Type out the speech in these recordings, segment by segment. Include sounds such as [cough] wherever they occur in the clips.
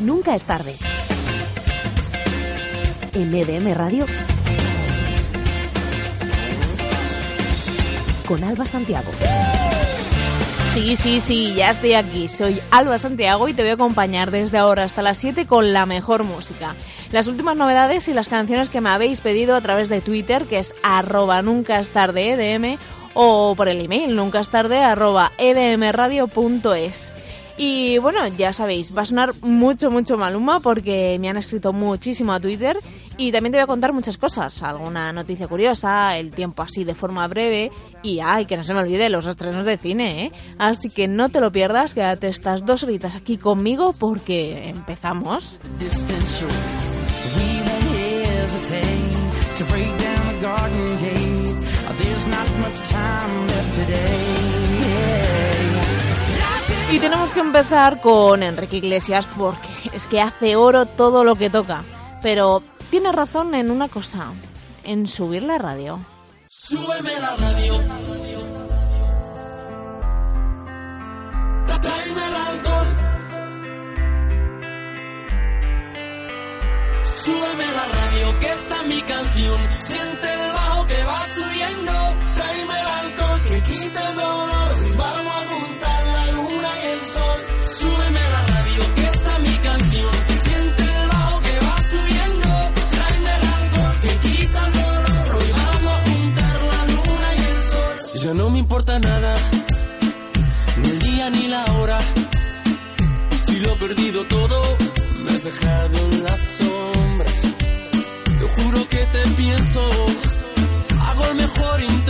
Nunca es tarde. En EDM Radio. Con Alba Santiago. Sí, sí, sí, ya estoy aquí. Soy Alba Santiago y te voy a acompañar desde ahora hasta las 7 con la mejor música. Las últimas novedades y las canciones que me habéis pedido a través de Twitter, que es arroba nunca es tarde EDM, o por el email nunca es tarde arroba edmradio.es. Y bueno, ya sabéis, va a sonar mucho, mucho Maluma porque me han escrito muchísimo a Twitter y también te voy a contar muchas cosas, alguna noticia curiosa, el tiempo así de forma breve y ay, que no se me olvide los estrenos de cine, ¿eh? Así que no te lo pierdas, quédate estas dos horitas aquí conmigo porque empezamos. Y tenemos que empezar con Enrique Iglesias porque es que hace oro todo lo que toca. Pero tiene razón en una cosa, en subir la radio. Súbeme la radio. Tráeme el alcohol. Súbeme la radio, que está mi canción. Siente el bajo que va subiendo. Tráeme el alcohol que quita el dolor. Ya no me importa nada, ni el día ni la hora. Si lo he perdido todo, me has dejado en las sombras. Te juro que te pienso, hago el mejor intento.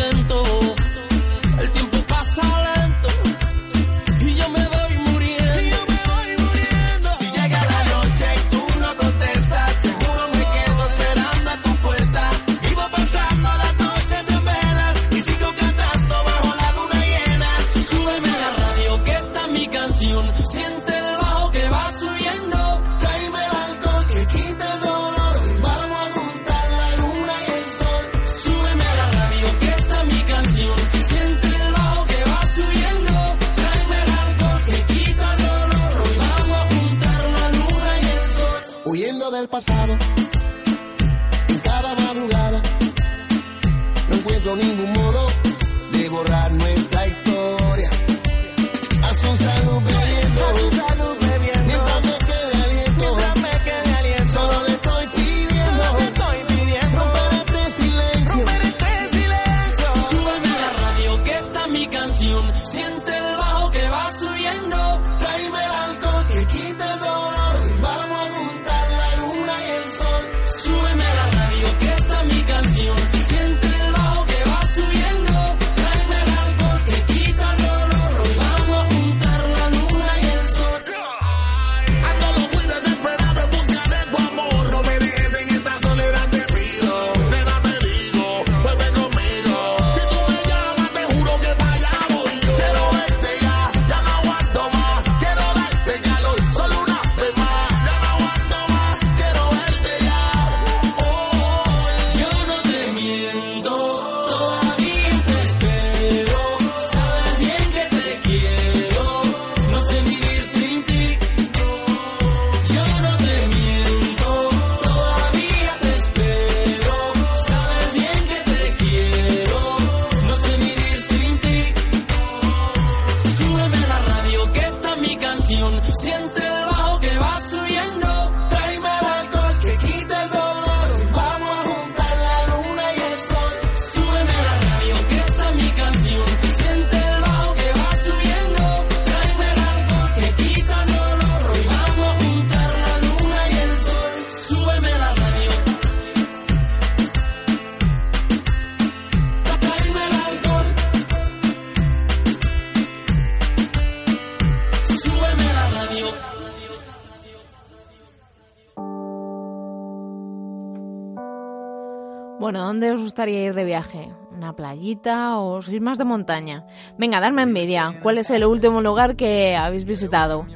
dónde os gustaría ir de viaje? ¿Una playita o sois más de montaña? Venga, darme envidia. ¿Cuál es el último lugar que habéis visitado?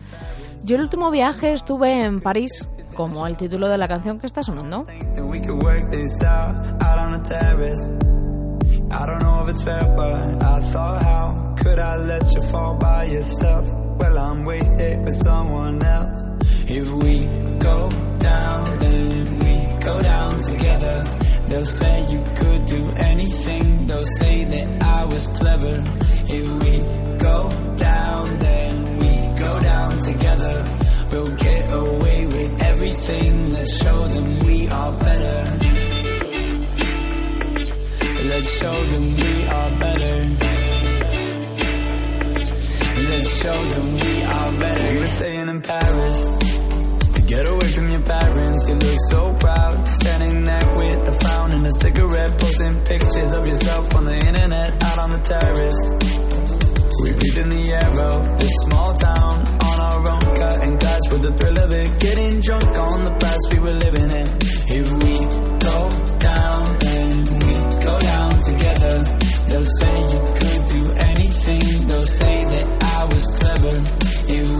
Yo el último viaje estuve en París, como el título de la canción que está sonando. If we go down, then we go down together. They'll say you could do anything. They'll say that I was clever. If we go down, then we go down together. We'll get away with everything. Let's show them we are better. Let's show them we are better. Let's show them we are better. We're staying in Paris get away from your parents. You look so proud, standing there with a frown and a cigarette, posting pictures of yourself on the internet, out on the terrace. We breathe in the air of this small town on our own, cutting glass with the thrill of it, getting drunk on the past we were living in. If we go down, then we go down together. They'll say you could do anything. They'll say that I was clever. If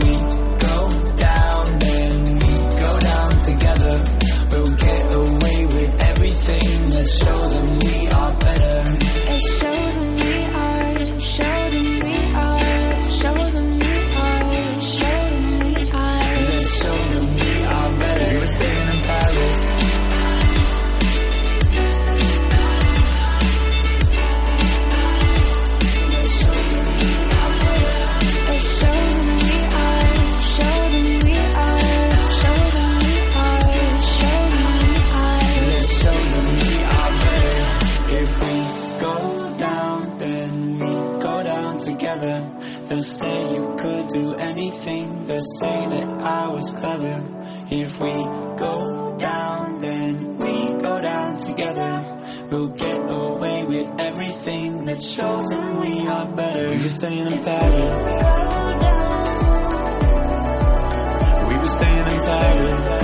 say you could do anything. They'll say that I was clever. If we go down, then we go down together. We'll get away with everything. Let's show them we are better. We were staying in Paris. We were staying in Paris.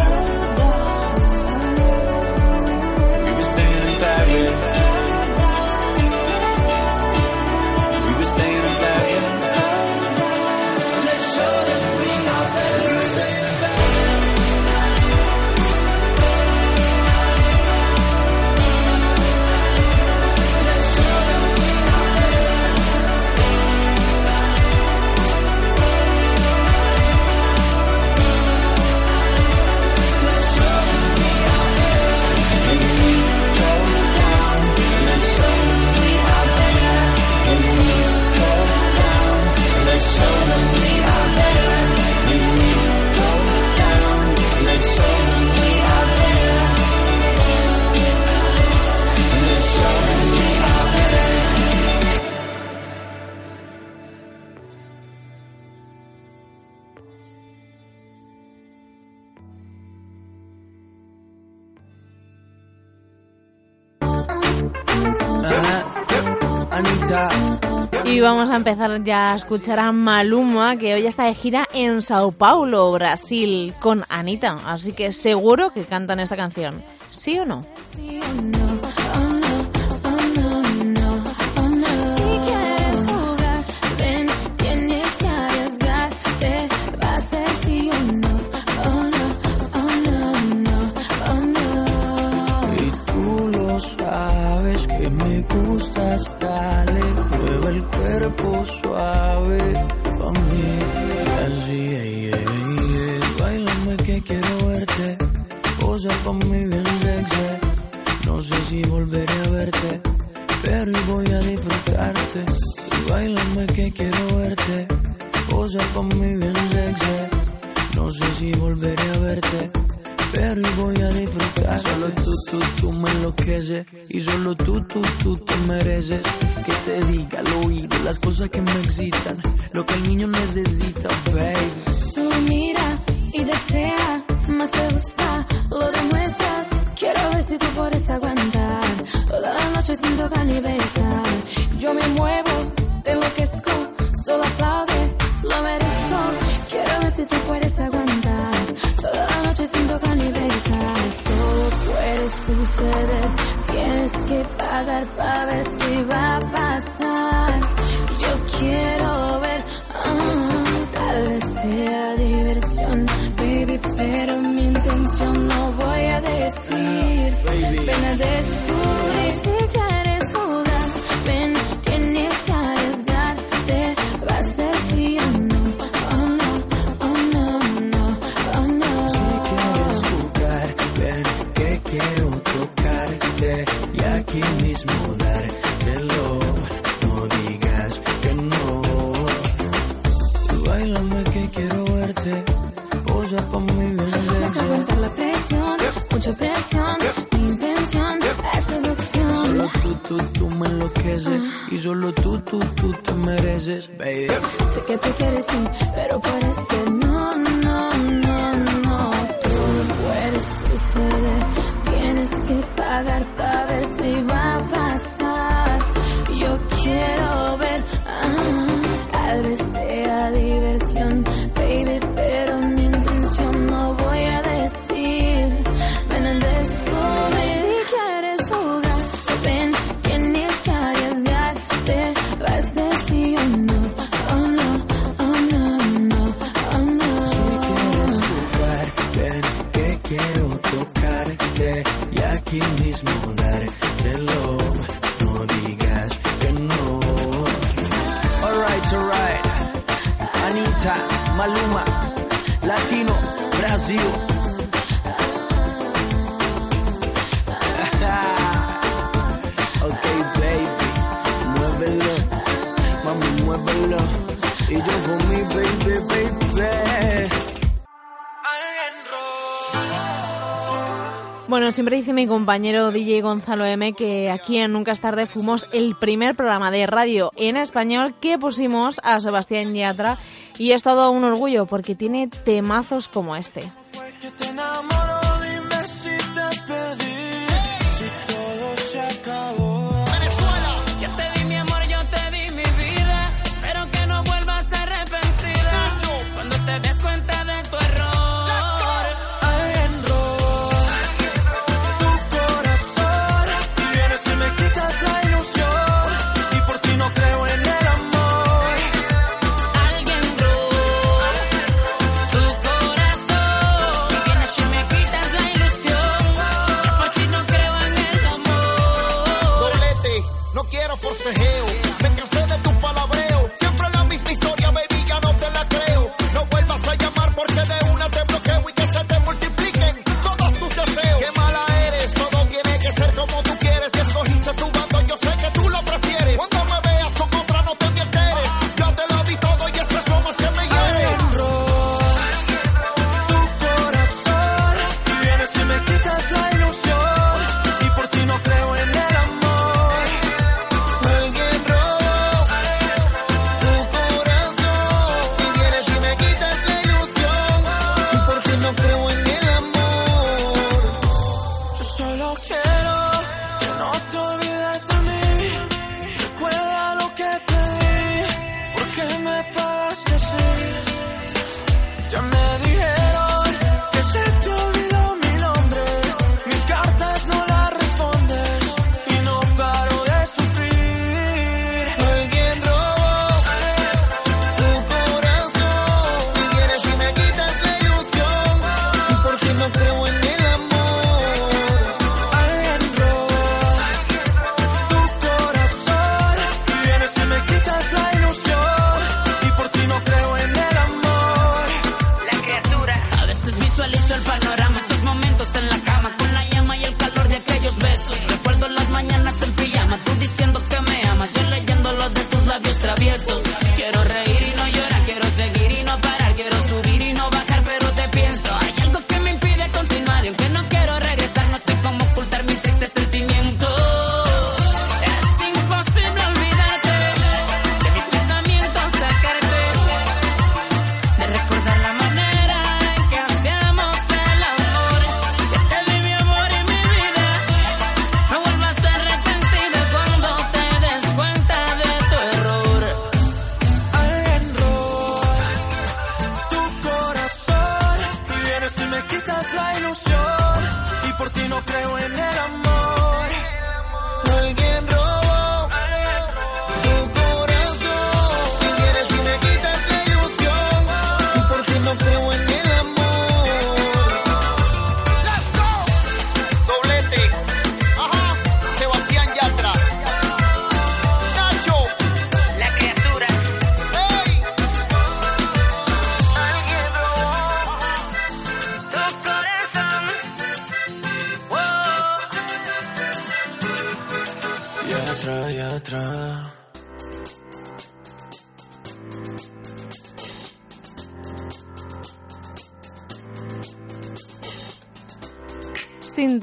Vamos a empezar ya a escuchar a Maluma, que hoy está de gira en Sao Paulo, Brasil, con Anita. Así que seguro que cantan esta canción. ¿Sí o no? Sabes que me el cuerpo suave conmigo. Así, ey, ey, ey, bailame que quiero verte, posa conmigo bien sexy. No sé si volveré a verte, pero voy a disfrutarte. Y bailame que quiero verte, posa conmigo bien sexy. No sé si volveré a verte, pero hoy voy a disfrutar. Solo tú, tú, tú me enloqueces. Y solo tú, tú, tú te mereces. Que te diga al oído las cosas que me excitan. Lo que el niño necesita, baby. Solo mira y desea, más te gusta, lo demuestras. Quiero ver si tú puedes aguantar toda la noche sin tocar besar. Yo me muevo, te enloquezco, solo aplaude, lo merezco. Quiero ver si tú puedes aguantar noche sin tocar ni besar. Todo puede suceder, tienes que pagar para ver si va a pasar. Yo quiero ver, ah, tal vez sea diversión, baby, pero mi intención no voy a decir. Ven a descubrir aquí mismo dártelo. No digas que no. Bailame que quiero verte. Posa pa' mi bien. Vas a aguantar la presión, mucha presión. Mi intención es seducción. Solo tú, tú, tú me enloqueces. Ah. Y solo tú, tú, tú te mereces, baby. Sé que tú quieres sí, pero parece no, no, no, no. Tú puedes suceder tienes que pagar para ver si va a pasar. Yo quiero ver, ah, tal vez Maluma, Latino, Brasil. [laughs] ok, baby, muévelo, mami, muévelo. Y yo con mi baby, baby. Bueno, siempre dice mi compañero DJ Gonzalo M que aquí en Nunca es tarde fuimos el primer programa de radio en español que pusimos a Sebastián Yatra y es todo un orgullo porque tiene temazos como este.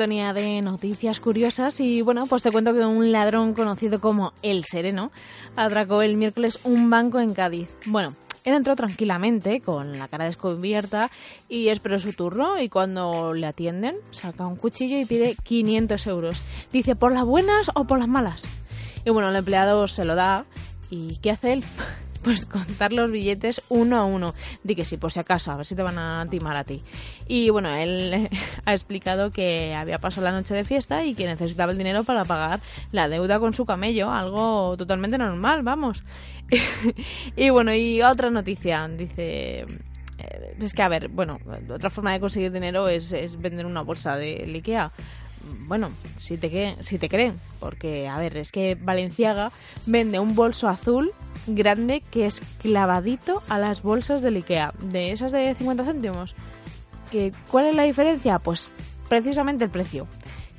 De noticias curiosas y bueno, pues te cuento que un ladrón conocido como El Sereno atracó el miércoles un banco en Cádiz. Bueno, él entró tranquilamente, con la cara descubierta, y esperó su turno. Y cuando le atienden, saca un cuchillo y pide 500 euros. Dice, ¿por las buenas o por las malas? Y bueno, el empleado se lo da. ¿Y qué hace él? [laughs] pues contar los billetes uno a uno. Di que sí, por si acaso, a ver si te van a timar a ti. Y bueno, él [laughs] ha explicado que había pasado la noche de fiesta y que necesitaba el dinero para pagar la deuda con su camello, algo totalmente normal, vamos. [laughs] y bueno, y otra noticia, dice eh, es que, a ver, bueno, otra forma de conseguir dinero es, es vender una bolsa de Ikea bueno, si te, si te creen, porque, a ver, es que Valenciaga vende un bolso azul grande que es clavadito a las bolsas del Ikea, de esas de 50 céntimos. ¿Que, ¿Cuál es la diferencia? Pues precisamente el precio.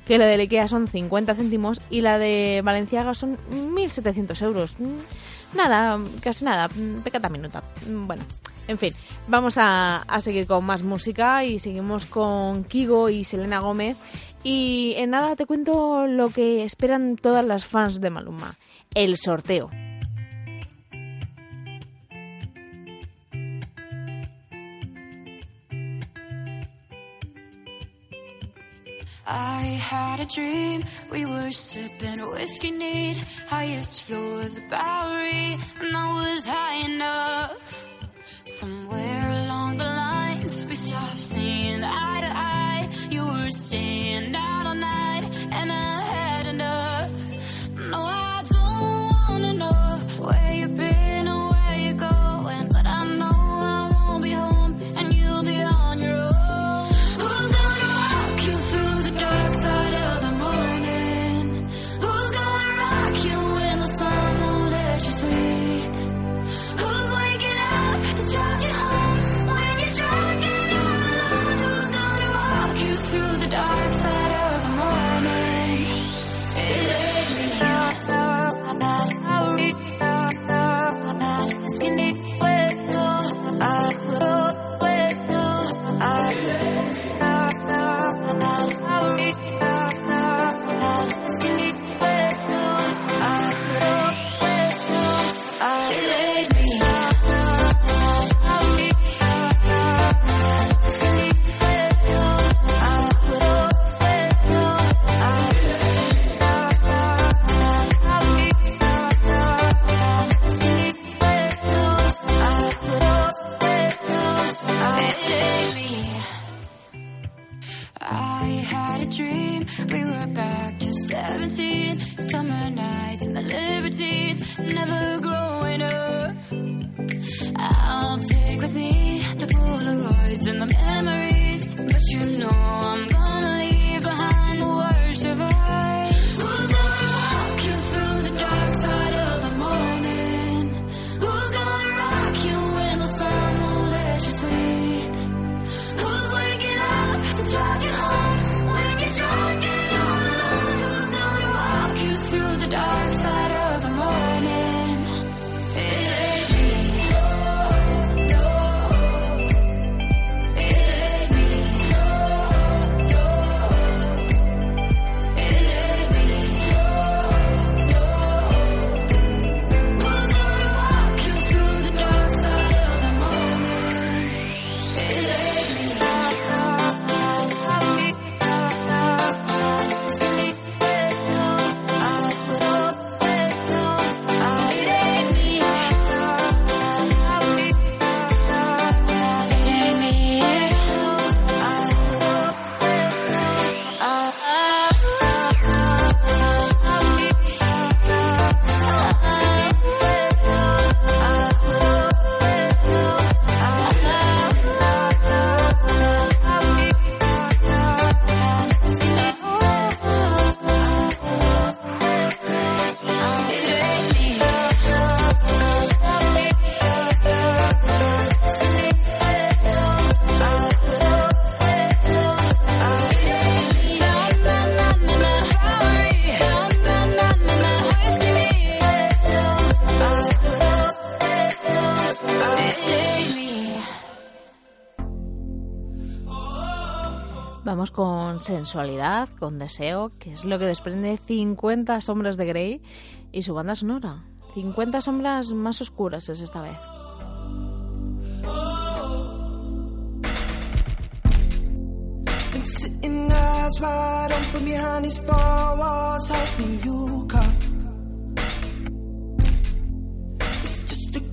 Que la de Ikea son 50 céntimos y la de Valenciaga son 1.700 euros. Nada, casi nada, pecata minuta. Bueno, en fin, vamos a, a, seguir con más música y seguimos con Kigo y Selena Gómez. Y en nada te cuento lo que esperan todas las fans de Maluma, el sorteo. I had a dream, we were sipping whiskey neat, highest floor of the Bowery, and I was high enough. Somewhere were staying out all night, and I had enough. No, I don't wanna know where you've been sensualidad, con deseo, que es lo que desprende 50 sombras de Grey y su banda sonora. 50 sombras más oscuras es esta vez.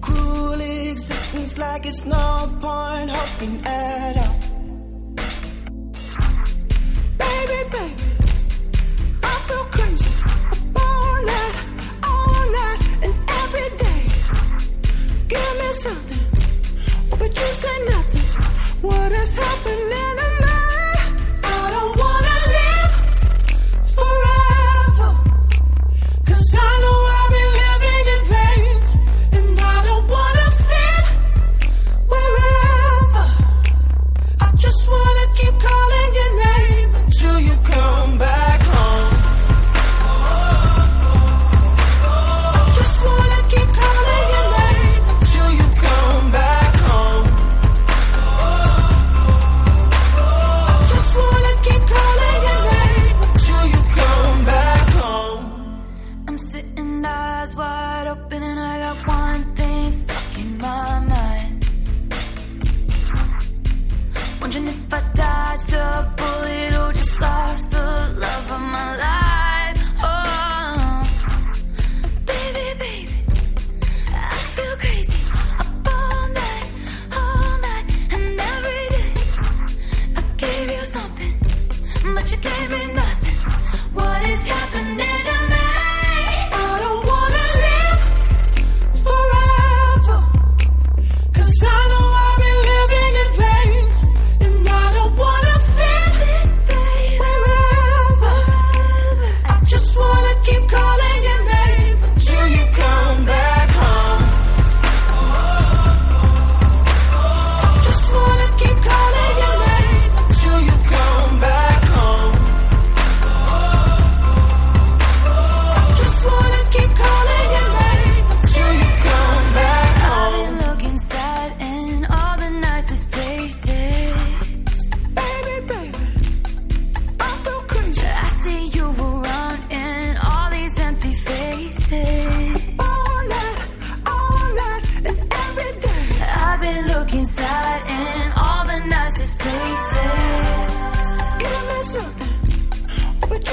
cruel existence, like it's no point hoping at all.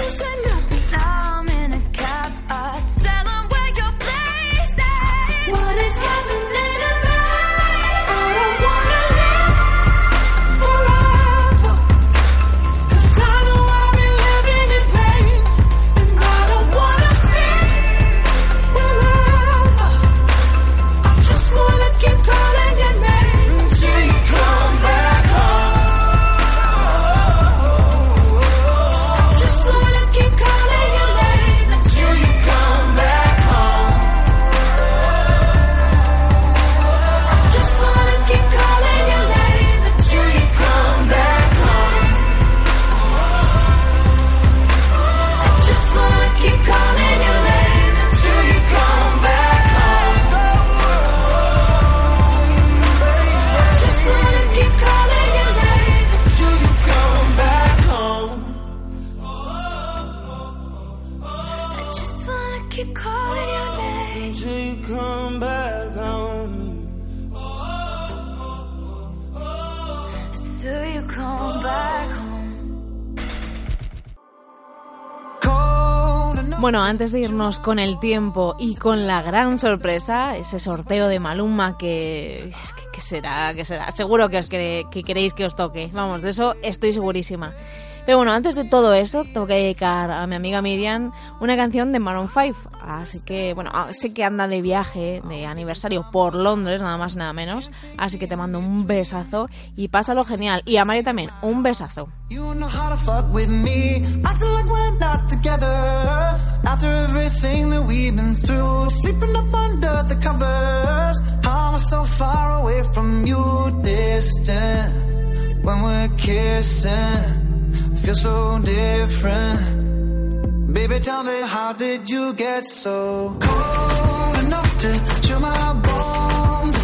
Susan. Bueno, antes de irnos con el tiempo y con la gran sorpresa, ese sorteo de Maluma que, será, que será, seguro que, os que queréis que os toque. Vamos, de eso estoy segurísima. Pero bueno, antes de todo eso, tengo que dedicar a mi amiga Miriam una canción de Maroon 5. Así que, bueno, ah, sé que anda de viaje, de aniversario por Londres, nada más, nada menos. Así que te mando un besazo y pásalo genial. Y a Mario también, un besazo. when Feel so different. Baby, tell me, how did you get so cold enough to chill my bones?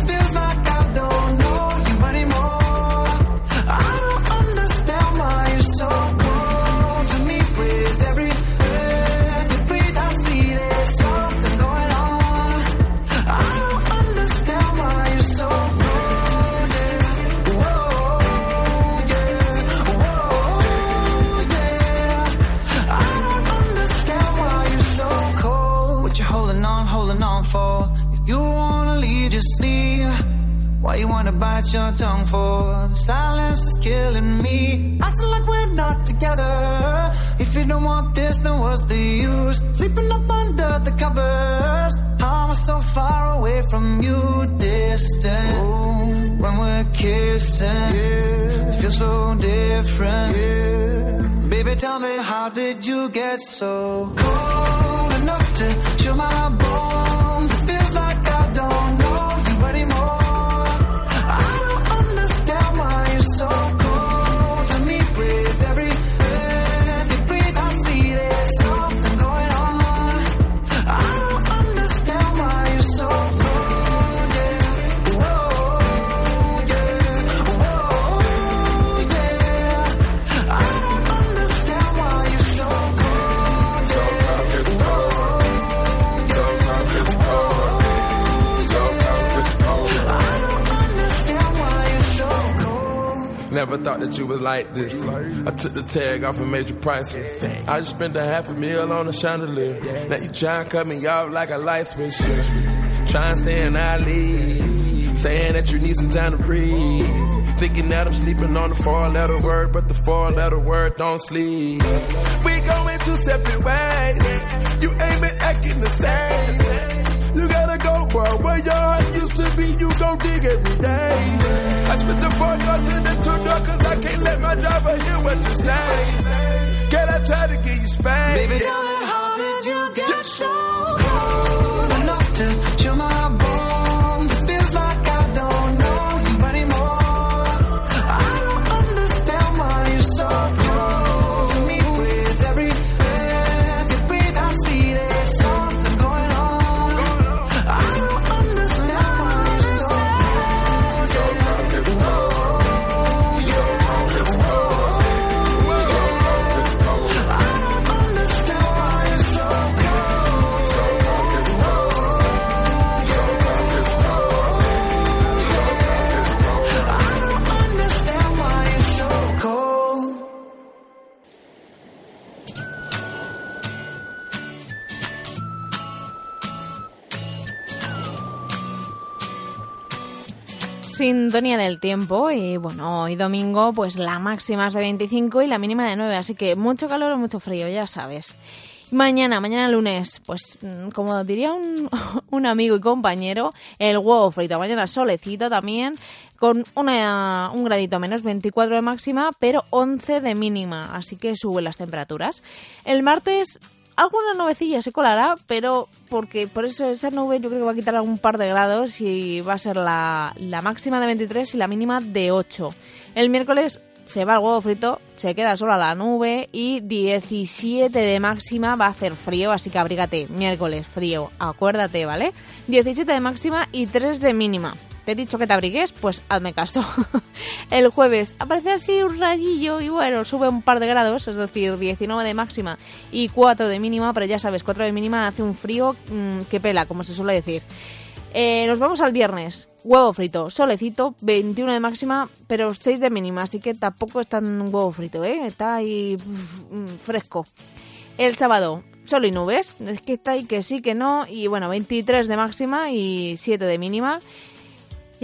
Why you wanna bite your tongue for? The silence is killing me. Acting like we're not together. If you don't want this, then what's the use? Sleeping up under the covers. How am I so far away from you, distant? Ooh, when we're kissing, yeah. it feels so different. Yeah. Baby, tell me, how did you get so cold enough to chill my bones? It feels like I don't know you anymore. Never thought that you was like this. I took the tag off and made you priceless. I just spent a half a meal on a chandelier. Now you try and cut me off like a light switch. Try and stay in our league. Saying that you need some time to breathe. Thinking that I'm sleeping on the four letter word, but the four letter word don't sleep. We going two separate ways. You ain't been acting the same. You gotta go, bro. Where your heart used to be, you go dig every day. I spit the four door to the two door, cause I can't let my driver hear what you say. Can I try to get you spanked? Baby, tell me how did you get so cold Sintonía del tiempo y bueno, hoy domingo pues la máxima es de 25 y la mínima de 9, así que mucho calor o mucho frío, ya sabes. Mañana, mañana lunes, pues mm, como diría un, [laughs] un amigo y compañero, el huevo frito. Mañana solecito también, con una, un gradito menos, 24 de máxima, pero 11 de mínima, así que suben las temperaturas. El martes alguna nubecilla se colará, pero porque por eso esa nube yo creo que va a quitar un par de grados y va a ser la, la máxima de 23 y la mínima de 8. El miércoles se va el huevo frito, se queda sola la nube y 17 de máxima va a hacer frío, así que abrígate. Miércoles, frío, acuérdate, ¿vale? 17 de máxima y 3 de mínima. Te he dicho que te abrigues, pues hazme caso. [laughs] El jueves aparece así un rayillo y bueno, sube un par de grados, es decir, 19 de máxima y 4 de mínima, pero ya sabes, 4 de mínima hace un frío mmm, que pela, como se suele decir. Eh, nos vamos al viernes. Huevo frito, solecito, 21 de máxima, pero 6 de mínima, así que tampoco es tan huevo frito, ¿eh? Está ahí mm, fresco. El sábado, sol y nubes, es que está ahí que sí, que no, y bueno, 23 de máxima y 7 de mínima.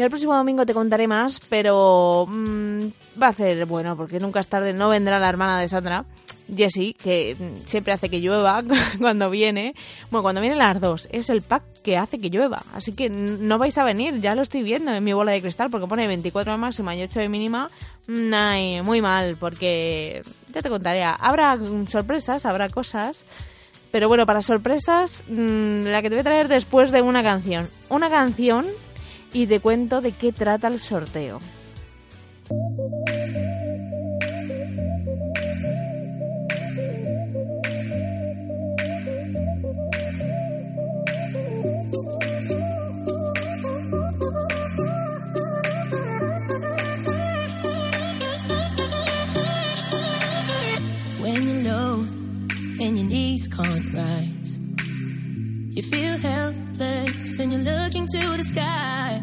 El próximo domingo te contaré más, pero mmm, va a ser bueno, porque nunca es tarde, no vendrá la hermana de Sandra, Jessie, que mm, siempre hace que llueva [laughs] cuando viene. Bueno, cuando vienen las dos, es el pack que hace que llueva. Así que no vais a venir, ya lo estoy viendo en mi bola de cristal, porque pone 24 de máxima y 8 de mínima. Mm, Ay, muy mal, porque ya te contaré. Habrá sorpresas, habrá cosas. Pero bueno, para sorpresas, mmm, la que te voy a traer después de una canción. Una canción y te cuento de qué trata el sorteo. When you're low and your knees can't rise, you feel helpless and you're looking to the sky.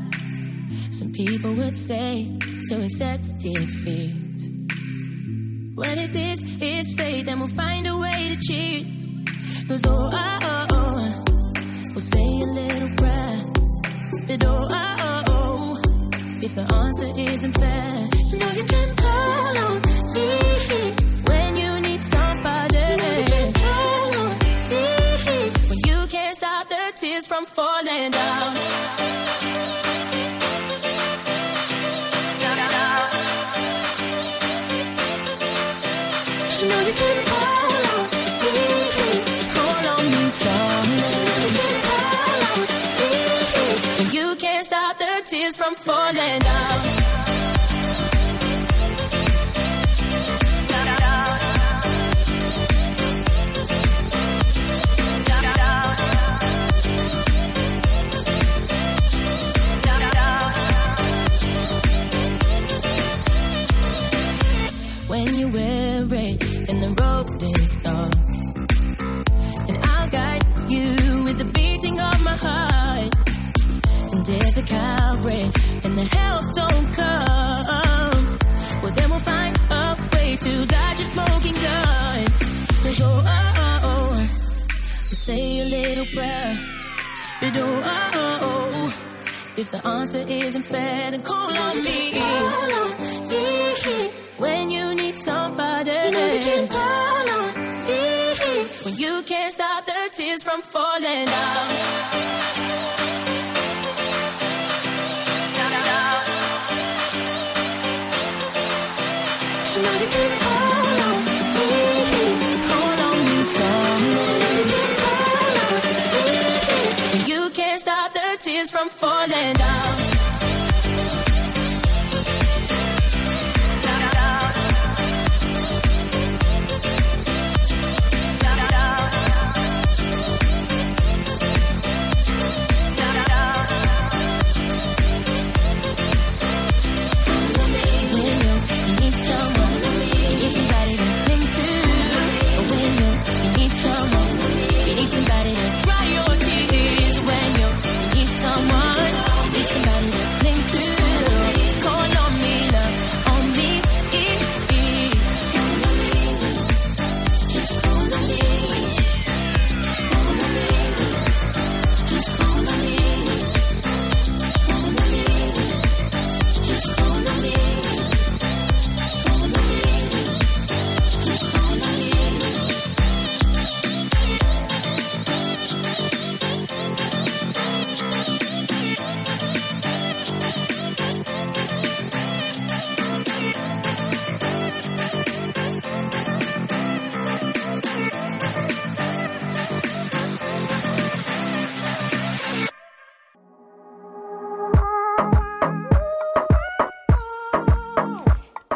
Some people would say to accept defeat. What if this is fate? Then we'll find a way to cheat. Cause oh, oh, oh, oh, we'll say a little prayer. But oh, oh, oh, oh, if the answer isn't fair. You know you can from falling down. Prayer. But oh, oh, oh, if the answer isn't fair, then call on me. Call on me when you need somebody. You know you can call on me when you can't stop the tears from falling down. Falling down.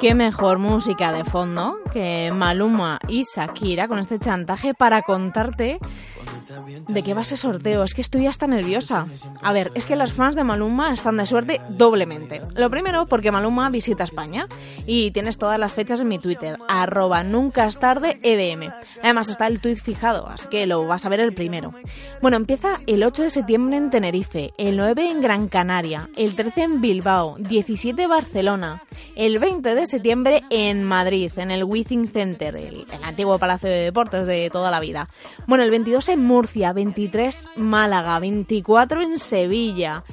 Qué mejor música de fondo que Maluma y Shakira con este chantaje para contarte de qué va ese sorteo. Es que estoy hasta nerviosa. A ver, es que los fans de Maluma están de suerte doblemente. Lo primero porque Maluma visita España y tienes todas las fechas en mi Twitter, arroba nunca es tarde EDM. Además está el tweet fijado, así que lo vas a ver el primero. Bueno, empieza el 8 de septiembre en Tenerife, el 9 en Gran Canaria, el 13 en Bilbao, 17 Barcelona, el 20 de septiembre en Madrid, en el Withing Center, el, el antiguo Palacio de Deportes de toda la vida. Bueno, el 22 en Murcia, 23 Málaga, 24 en Sevilla.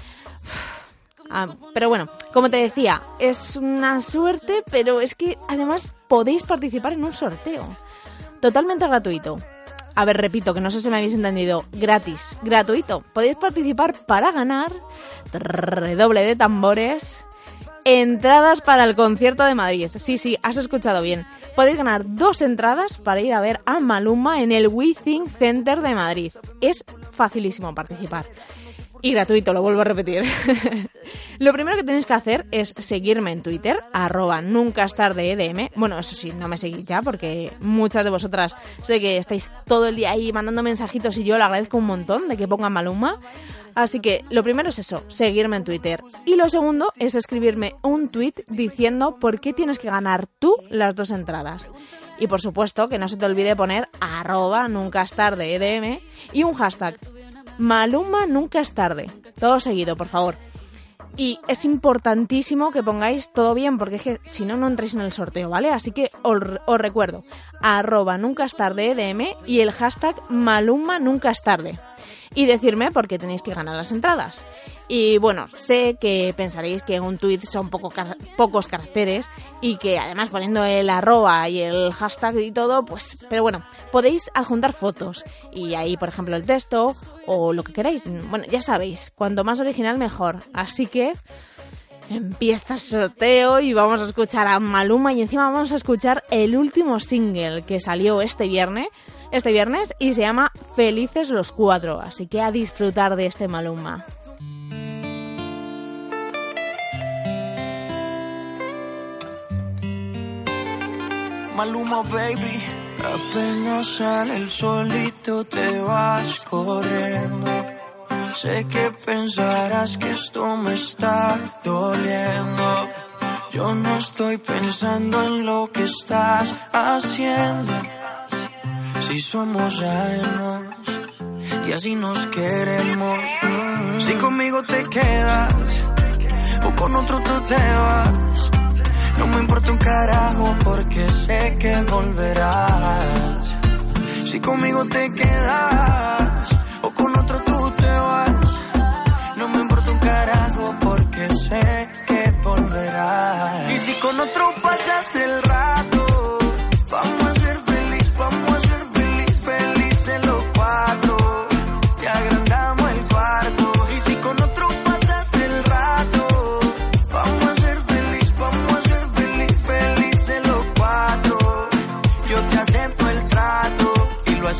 Ah, pero bueno, como te decía, es una suerte, pero es que además podéis participar en un sorteo. Totalmente gratuito. A ver, repito, que no sé si me habéis entendido. Gratis, gratuito. Podéis participar para ganar, redoble de tambores, entradas para el concierto de Madrid. Sí, sí, has escuchado bien. Podéis ganar dos entradas para ir a ver a Maluma en el We Center de Madrid. Es facilísimo participar. Y gratuito, lo vuelvo a repetir. [laughs] lo primero que tenéis que hacer es seguirme en Twitter, arroba nunca es tarde EDM. Bueno, eso sí, no me seguís ya porque muchas de vosotras sé que estáis todo el día ahí mandando mensajitos y yo lo agradezco un montón de que pongan Maluma. Así que lo primero es eso, seguirme en Twitter. Y lo segundo es escribirme un tweet diciendo por qué tienes que ganar tú las dos entradas. Y por supuesto que no se te olvide poner arroba nunca es tarde EDM y un hashtag. Maluma nunca es tarde. Todo seguido, por favor. Y es importantísimo que pongáis todo bien, porque es que si no, no entréis en el sorteo, ¿vale? Así que os, recuerdo, arroba nunca es tarde EDM y el hashtag Maluma nunca es tarde. Y decirme por qué tenéis que ganar las entradas. Y bueno, sé que pensaréis que un tuit son poco pocos caracteres y que además poniendo el arroba y el hashtag y todo, pues, pero bueno, podéis adjuntar fotos y ahí, por ejemplo, el texto o lo que queráis. Bueno, ya sabéis, cuanto más original mejor. Así que empieza el sorteo y vamos a escuchar a Maluma y encima vamos a escuchar el último single que salió este viernes, este viernes y se llama Felices los Cuatro. Así que a disfrutar de este Maluma. Maluma, baby. Apenas sale el solito, te vas corriendo. Sé que pensarás que esto me está doliendo. Yo no estoy pensando en lo que estás haciendo. Si somos ajenos y así nos queremos. Si conmigo te quedas o con otro tú te vas. No me importa un carajo porque sé que volverás. Si conmigo te quedas o con otro tú te vas. No me importa un carajo porque sé que volverás. Y si con otro pasas el rato,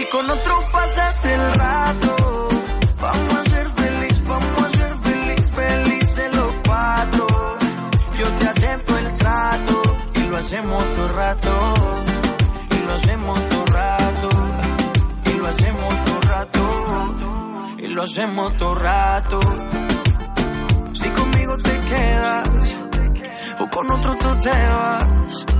si con otro pasas el rato, vamos a ser feliz, vamos a ser feliz, felices los cuatro. Yo te acepto el trato y lo hacemos todo rato. Y lo hacemos todo rato. Y lo hacemos todo rato. Y lo hacemos todo rato. Si conmigo te quedas o con otro tú te vas.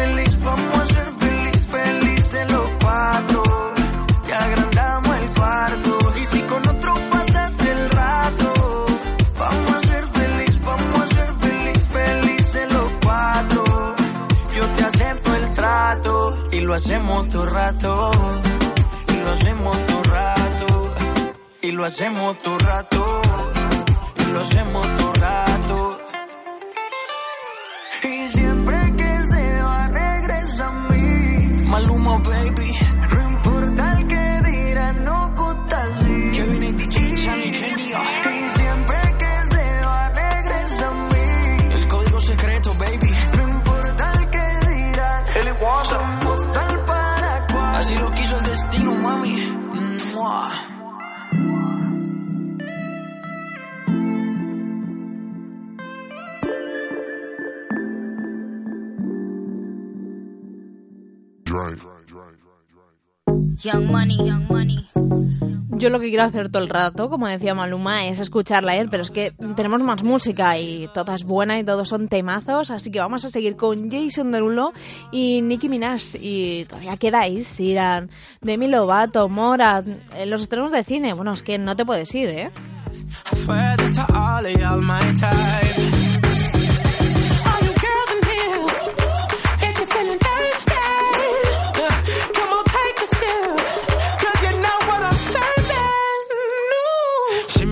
lo hacemos todo rato. Y lo hacemos todo rato. Y lo hacemos todo rato. Y lo hacemos todo Young Money, Young Money. Yo lo que quiero hacer todo el rato, como decía Maluma, es escucharla a él, pero es que tenemos más música y toda es buena y todos son temazos, así que vamos a seguir con Jason Derulo y Nicki Minaj. Y todavía quedáis, irán Demi Lovato, Mora, eh, los estrenos de cine. Bueno, es que no te puedes ir, ¿eh?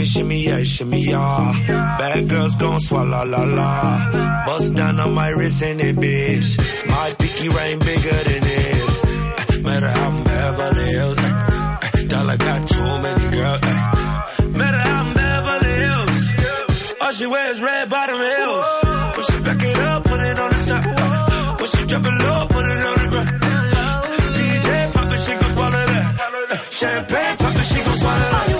Shimmy, shimmy, yeah, shimmy, yeah. Bad girls gon' swallow la la. Bust down on my wrist and it, bitch. My pinky ring bigger than this. Matter how I'm Beverly Hills. Dollar got too many girls. Matter how I'm Beverly Hills. All she wears red bottom heels. When she back it up, put it on the top. When she drop it low, put it on the ground. DJ pop it, she gon' swallow that. Champagne pop it, she gon' swallow that.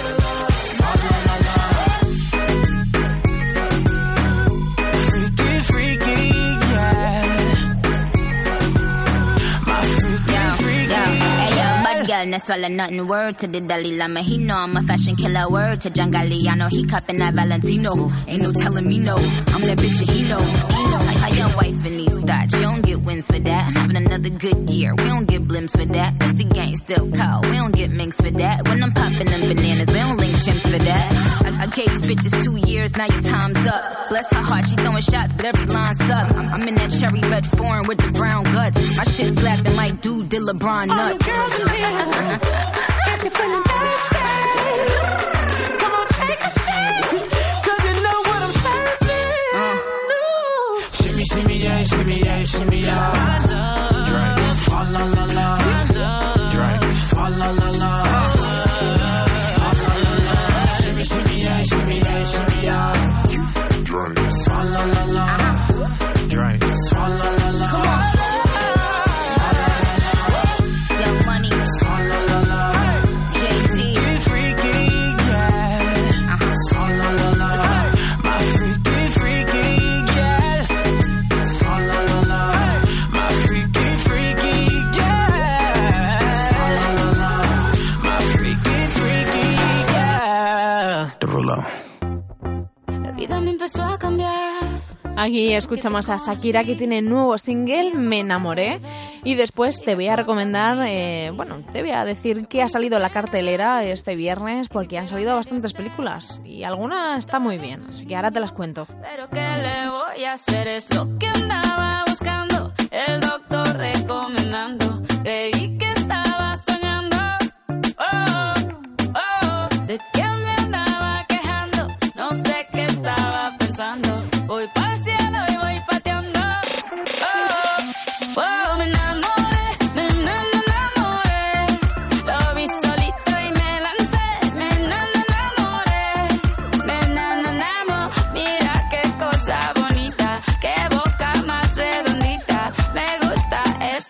Yeah. bad girl, no swallow nothing. Word to the Dalai Lama, he know I'm a fashion killer. Word to John Galliano, he cupping that Valentino. Ain't no telling me no, I'm that bitch that he know. Like how your wife in needs thoughts, you don't get wins for that. I'm having another good year, we don't get blimps for that. Cause the gang still cold, we don't get minks for that. When I'm popping them bananas, we don't link chimps for that. I, I gave these bitches two years, now your time's up. Bless her heart, she throwing shots, but every line sucks. I'm, I'm in that cherry red foreign with the brown guts. My shit slapping like dude did LeBron nuts. All nuts. girls in here, if you're feeling thirsty, come on, take a sip, 'cause you know what I'm serving. Ooh. Shimmy, shimmy, yeah, shimmy, yeah, shimmy, yeah. Drink, swalla la la. Drink, swalla la la. Aquí escuchamos a Shakira que tiene nuevo single, Me enamoré. Y después te voy a recomendar, eh, bueno, te voy a decir que ha salido la cartelera este viernes porque han salido bastantes películas y alguna está muy bien. Así que ahora te las cuento. Pero ¿qué le voy a hacer? Es lo que andaba buscando. El doctor recomendando. Creí que estaba soñando. Oh, oh, ¿de qué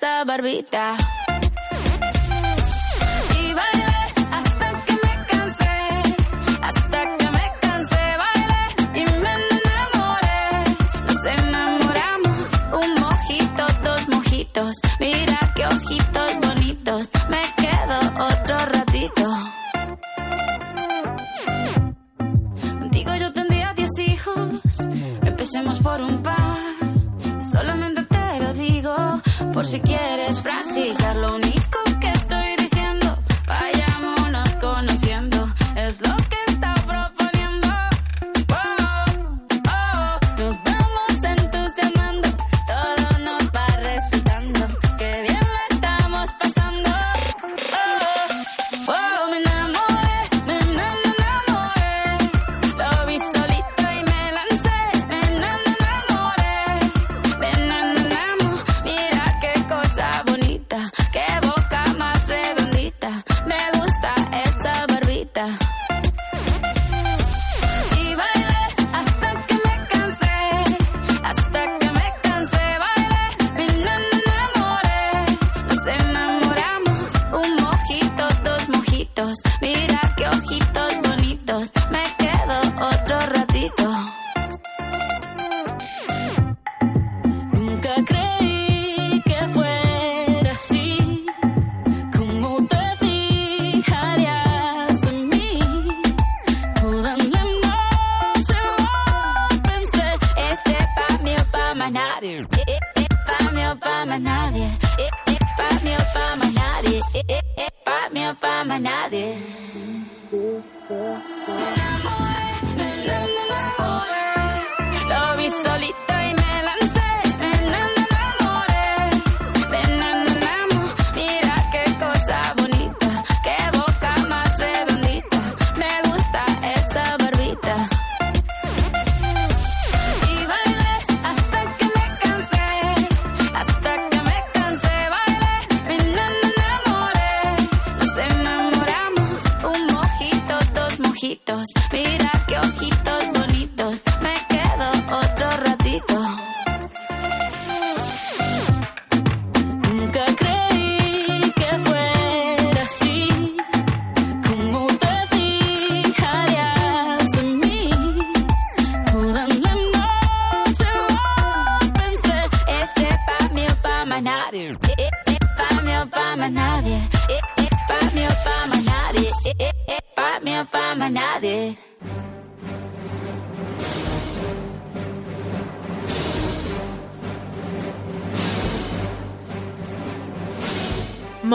esa barbita. Y bailé hasta que me cansé, hasta que me cansé, bailé y me enamoré. Nos enamoramos, un mojito, dos mojitos. Mira qué ojitos bonitos, me quedo otro ratito. Contigo yo tendría diez hijos, empecemos por un por si quieres practicar. Lo único pa' mí o pa' más nadie. Eh, eh, pa' mí o pa' más nadie. Eh, eh, eh, pa' mí o pa' más nadie. Me enamoré, me enamoré. Lo vi solito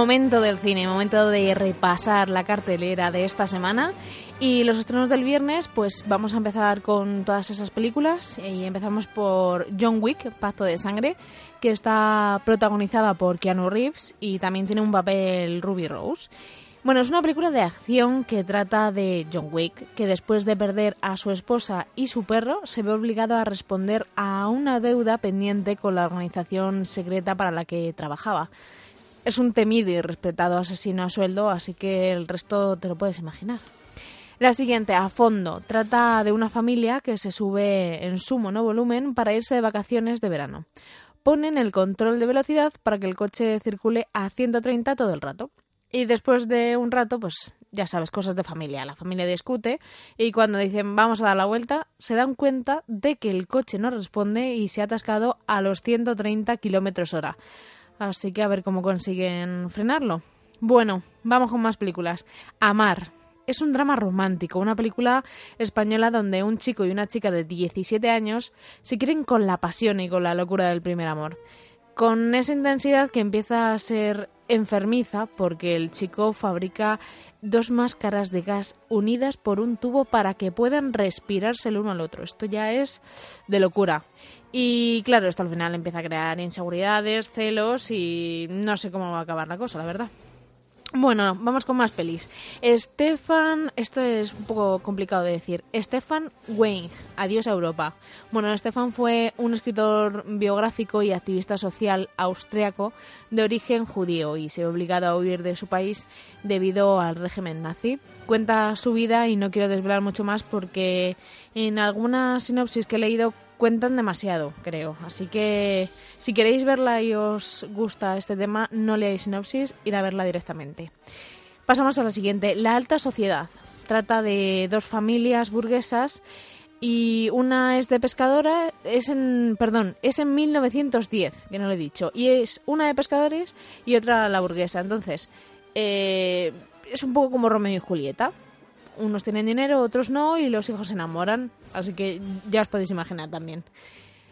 Momento del cine, momento de repasar la cartelera de esta semana y los estrenos del viernes, pues vamos a empezar con todas esas películas y empezamos por John Wick, Pacto de Sangre, que está protagonizada por Keanu Reeves y también tiene un papel Ruby Rose. Bueno, es una película de acción que trata de John Wick, que después de perder a su esposa y su perro, se ve obligado a responder a una deuda pendiente con la organización secreta para la que trabajaba. Es un temido y respetado asesino a sueldo, así que el resto te lo puedes imaginar. La siguiente, a fondo, trata de una familia que se sube en su monovolumen para irse de vacaciones de verano. Ponen el control de velocidad para que el coche circule a 130 todo el rato. Y después de un rato, pues ya sabes, cosas de familia. La familia discute y cuando dicen vamos a dar la vuelta, se dan cuenta de que el coche no responde y se ha atascado a los 130 kilómetros hora. Así que a ver cómo consiguen frenarlo. Bueno, vamos con más películas. Amar. Es un drama romántico, una película española donde un chico y una chica de 17 años se quieren con la pasión y con la locura del primer amor. Con esa intensidad que empieza a ser enfermiza porque el chico fabrica dos máscaras de gas unidas por un tubo para que puedan respirarse el uno al otro. Esto ya es de locura. Y claro, esto al final empieza a crear inseguridades, celos y no sé cómo va a acabar la cosa, la verdad. Bueno, vamos con más pelis. Stefan, esto es un poco complicado de decir. Stefan Wayne, Adiós a Europa. Bueno, Stefan fue un escritor biográfico y activista social austriaco de origen judío y se ve obligado a huir de su país debido al régimen nazi. Cuenta su vida y no quiero desvelar mucho más porque en alguna sinopsis que he leído cuentan demasiado, creo. Así que si queréis verla y os gusta este tema, no leáis sinopsis, ir a verla directamente. Pasamos a la siguiente, La alta sociedad. Trata de dos familias burguesas y una es de pescadora, es en, perdón, es en 1910, que no lo he dicho, y es una de pescadores y otra la burguesa. Entonces, eh, es un poco como Romeo y Julieta. Unos tienen dinero, otros no, y los hijos se enamoran. Así que ya os podéis imaginar también.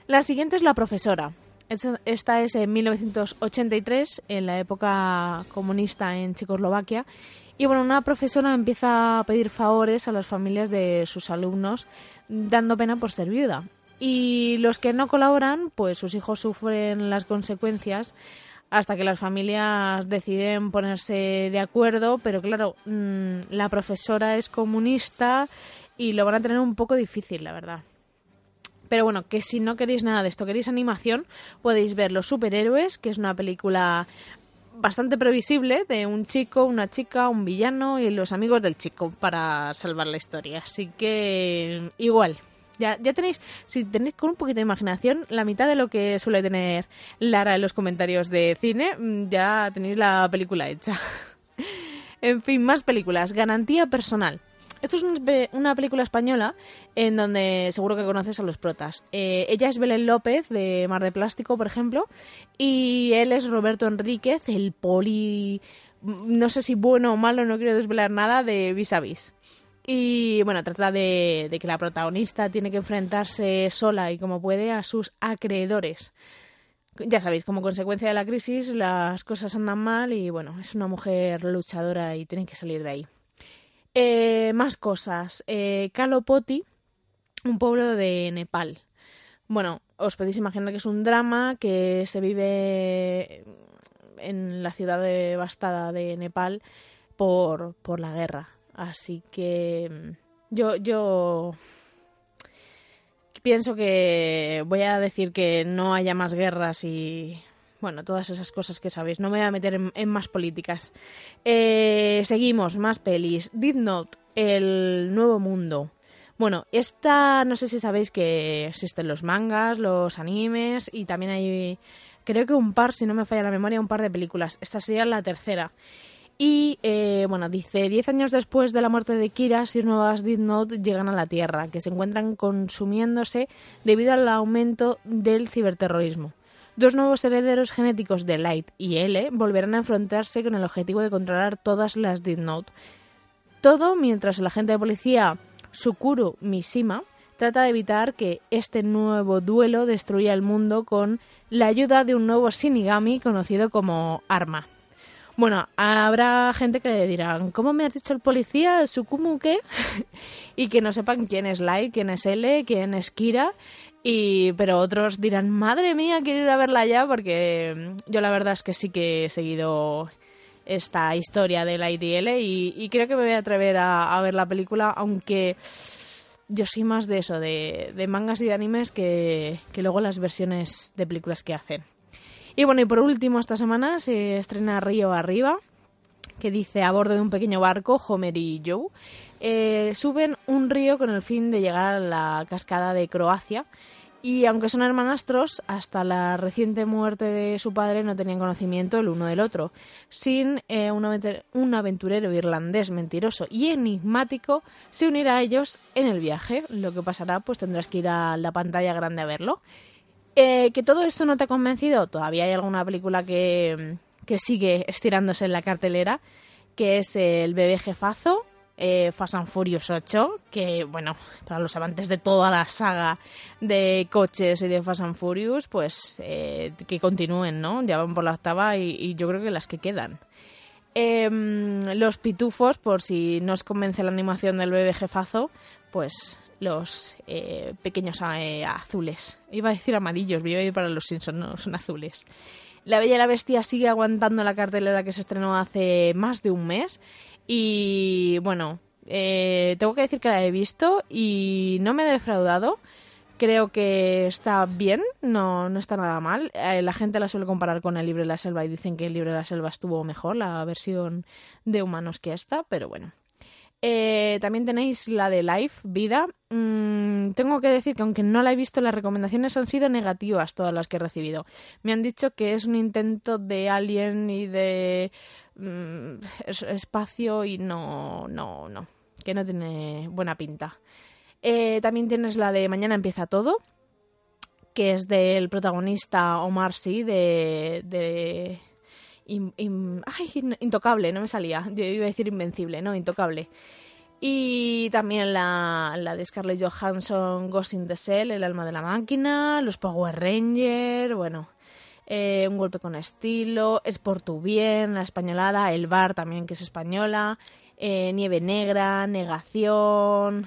La siguiente es La profesora. Esta- es en 1983, en la época comunista en Checoslovaquia. Y bueno, una profesora empieza a pedir favores a las familias de sus alumnos, dando pena por ser viuda. Y los que no colaboran, pues sus hijos sufren las consecuencias hasta que las familias deciden ponerse de acuerdo, pero claro, mm, la profesora es comunista y lo van a tener un poco difícil, la verdad. Pero bueno, que si no queréis nada de esto, queréis animación, podéis ver Los Superhéroes, que es una película bastante previsible de un chico, una chica, un villano y los amigos del chico para salvar la historia. Así que igual. Ya, ya tenéis, si tenéis con un poquito de imaginación, la mitad de lo que suele tener Lara en los comentarios de cine, mm, ya tenéis la película hecha. [laughs] en fin, más películas. Garantía personal. Esto es una una película española en donde seguro que conoces a los protas. Eh, ella es Belén López de Mar de Plástico, por ejemplo, y él es Roberto Enríquez, el poli, no sé si bueno o malo, no quiero desvelar nada, de Vis a Vis. Y bueno, trata de, que la protagonista tiene que enfrentarse sola y como puede a sus acreedores. Ya sabéis, como consecuencia de la crisis las cosas andan mal y bueno, es una mujer luchadora y tiene que salir de ahí. Eh, más cosas. Eh, Kalopoti, un pueblo de Nepal. Bueno, os podéis imaginar que es un drama que se vive en la ciudad devastada de Nepal por, por la guerra. Así que mm, yo, yo pienso que voy a decir que no haya más guerras y bueno, todas esas cosas que sabéis. No me voy a meter en, más políticas. Eh, seguimos, más pelis. Dead Note, el nuevo mundo. Bueno, esta no sé si sabéis que existen los mangas, los animes y también hay, creo que un par, si no me falla la memoria, un par de películas. Esta sería la tercera. Y eh, bueno, dice, 10 años después de la muerte de Kira, seis nuevas Death Note llegan a la Tierra, que se encuentran consumiéndose debido al aumento del ciberterrorismo. Dos nuevos herederos genéticos de Light y L volverán a enfrentarse con el objetivo de controlar todas las Death Note. Todo mientras el agente de policía Sukuru Mishima trata de evitar que este nuevo duelo destruya el mundo con la ayuda de un nuevo Shinigami conocido como Arma. Bueno, habrá gente que le dirán, ¿cómo me has dicho el policía? ¿Sukumu qué? [laughs] y que no sepan quién es Light, quién es L, quién es Kira. Y, pero otros dirán, madre mía, quiero ir a verla ya porque mm, yo la verdad es que sí que he seguido esta historia de Light y L y, y creo que me voy a atrever a, a, ver la película, aunque yo soy más de eso, de, de mangas y de animes que, que luego las versiones de películas que hacen. Y bueno, y por último, esta semana se estrena Río Arriba, que dice a bordo de un pequeño barco, Homer y Joe, eh, suben un río con el fin de llegar a la cascada de Croacia. Y aunque son hermanastros, hasta la reciente muerte de su padre no tenían conocimiento el uno del otro. Sin eh, un, aventurero irlandés mentiroso y enigmático se unirá a ellos en el viaje. Lo que pasará, pues tendrás que ir a la pantalla grande a verlo. Eh, ¿Que todo esto no te ha convencido? Todavía hay alguna película que, que sigue estirándose en la cartelera, que es El bebé jefazo, eh, Fast and Furious 8, que bueno, para los amantes de toda la saga de coches y de Fast and Furious, pues eh, que continúen, ¿no? Ya van por la octava y, yo creo que las que quedan. Eh, los pitufos, por si no os convence la animación del bebé jefazo, pues los eh, pequeños eh, azules. Iba a decir amarillos, voy a ir para los Simpsons, no, son azules. La Bella y la Bestia sigue aguantando la cartelera que se estrenó hace más de un mes. Y bueno, eh, tengo que decir que la he visto y no me he defraudado. Creo que está bien, no, no está nada mal. Eh, la gente la suele comparar con el libro de la selva y dicen que el libro de la selva estuvo mejor, la versión de humanos que esta, pero bueno. Eh, también tenéis la de Life, Vida. Mm, tengo que decir que aunque no la he visto, las recomendaciones han sido negativas todas las que he recibido. Me han dicho que es un intento de Alien y de mm, espacio y no, no, no, que no tiene buena pinta. Eh, también tienes la de Mañana empieza todo, que es del protagonista Omar Sy de, de Intocable, no me salía. Yo iba a decir invencible, no, intocable. Y también la, la de Scarlett Johansson, Ghost in the Shell, El alma de la máquina, los Power Rangers, bueno, eh, Un golpe con estilo, Es por tu bien, la españolada, El bar también que es española, eh, Nieve negra, Negación,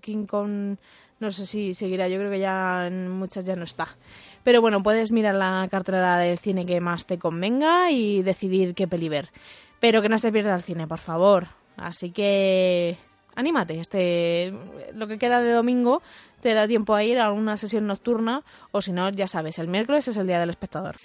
King Kong no sé si seguirá, yo creo que ya en muchas ya no está. Pero bueno, puedes mirar la cartelera del cine que más te convenga y decidir qué peli ver. Pero que no se pierda el cine, por favor. Así que anímate, este lo que queda de domingo te da tiempo a ir a una sesión nocturna o si no, ya sabes, el miércoles es el día del espectador.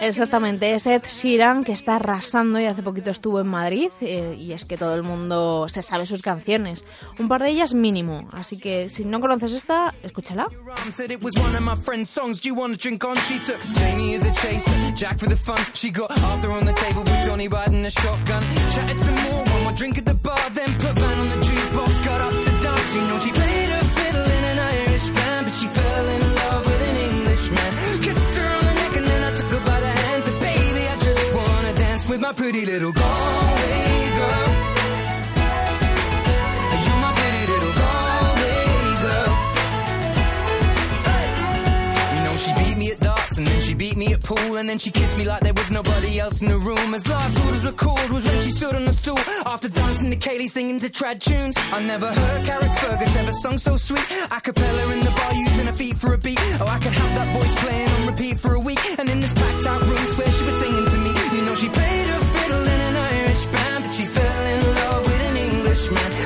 Exactamente, es Ed Sheeran que está arrasando y hace poquito estuvo en Madrid eh, y es que todo el mundo se sabe sus canciones, un par de ellas mínimo, así que si no conoces esta, escúchala. Drink at the bar, then put Van on the jukebox, got up to dance. You know she played a fiddle in an Irish band, but she fell in love with an Englishman. Kissed her on the neck and then I took her by the hands, and baby, I just wanna dance with my pretty little Galway pool and then she kissed me like there was nobody else in the room. As last orders were called was when she stood on the stool after dancing to Kaylee singing to trad tunes. I never heard Carrick Fergus ever sung so sweet. A cappella in the bar using her feet for a beat. Oh, I could have that voice playing on repeat for a week. And in this packed out room where she was singing to me, you know she played her fiddle in an Irish band, but she fell in love with an Englishman.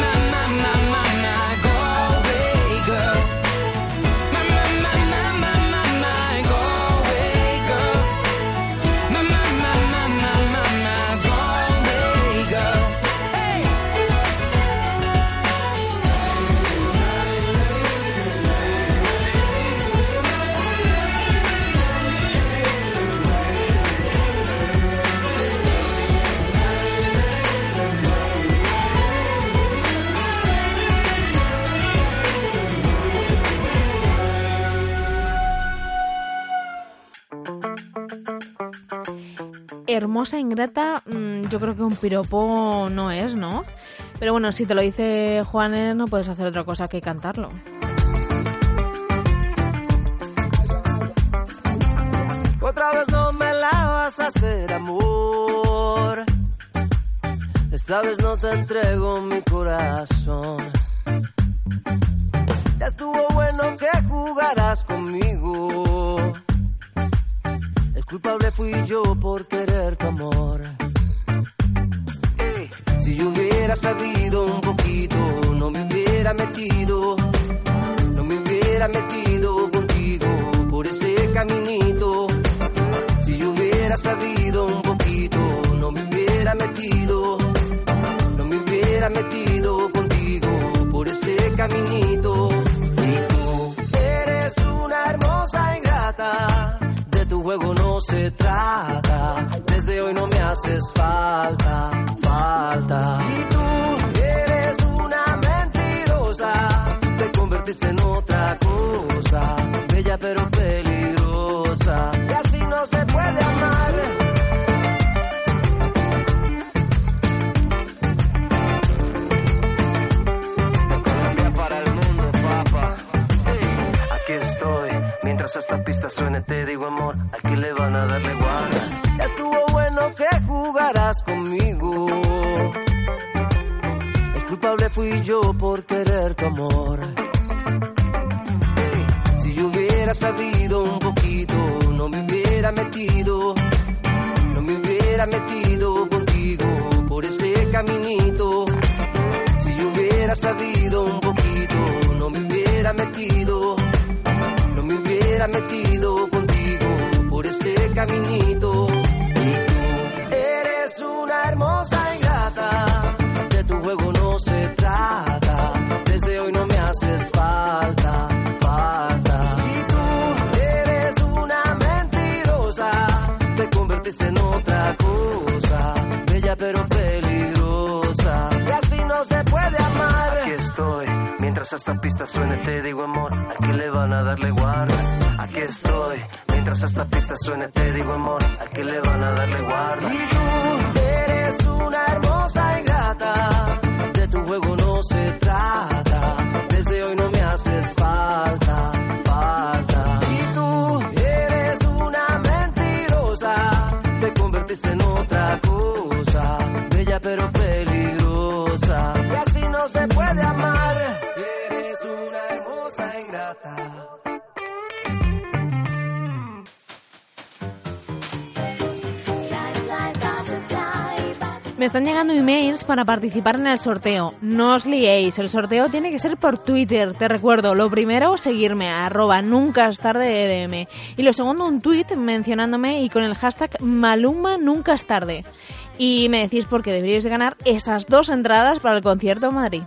My, my, my, my, Hermosa, ingrata, mm, yo creo que un piropo no es, ¿no? Pero bueno, si te lo dice Juanes, no puedes hacer otra cosa que cantarlo. Otra vez no me la vas a hacer amor. Esta vez no te entrego mi corazón. Ya estuvo bueno que jugaras conmigo. El culpable fui yo por querer tu amor. Si yo hubiera sabido un poquito, no me hubiera metido, no me hubiera metido contigo por ese caminito. Si yo hubiera sabido un poquito, no me hubiera metido, no me hubiera metido contigo por ese caminito. Y tú eres una hermosa ingrata, juego no se trata. Desde hoy no me haces falta, falta. Y tú eres una mentirosa, te convertiste en otra cosa, bella pero peligrosa. Y así no se puede amar. Mientras esta pista suene te digo amor, aquí le van a darle guarda. Estuvo bueno que jugaras conmigo. El culpable fui yo por querer tu amor. Si yo hubiera sabido un poquito, no me hubiera metido, no me hubiera metido contigo por ese caminito. Si yo hubiera sabido un poquito, no me hubiera metido, me hubiera metido contigo por ese caminito. Y tú eres una hermosa ingrata, de tu juego no se trata. Esta pista suene te digo amor, aquí le van a darle guarda. Aquí estoy, mientras esta pista suene te digo amor, aquí le van a darle guarda. Y tú eres una hermosa ingrata, de tu juego no se Me están llegando emails para participar en el sorteo. No os liéis, el sorteo tiene que ser por Twitter, te recuerdo. Lo primero, seguirme a arroba es. Y lo segundo, un tweet mencionándome y con el hashtag Maluma nunca es tarde. Y me decís por qué deberíais ganar esas dos entradas para el concierto en Madrid.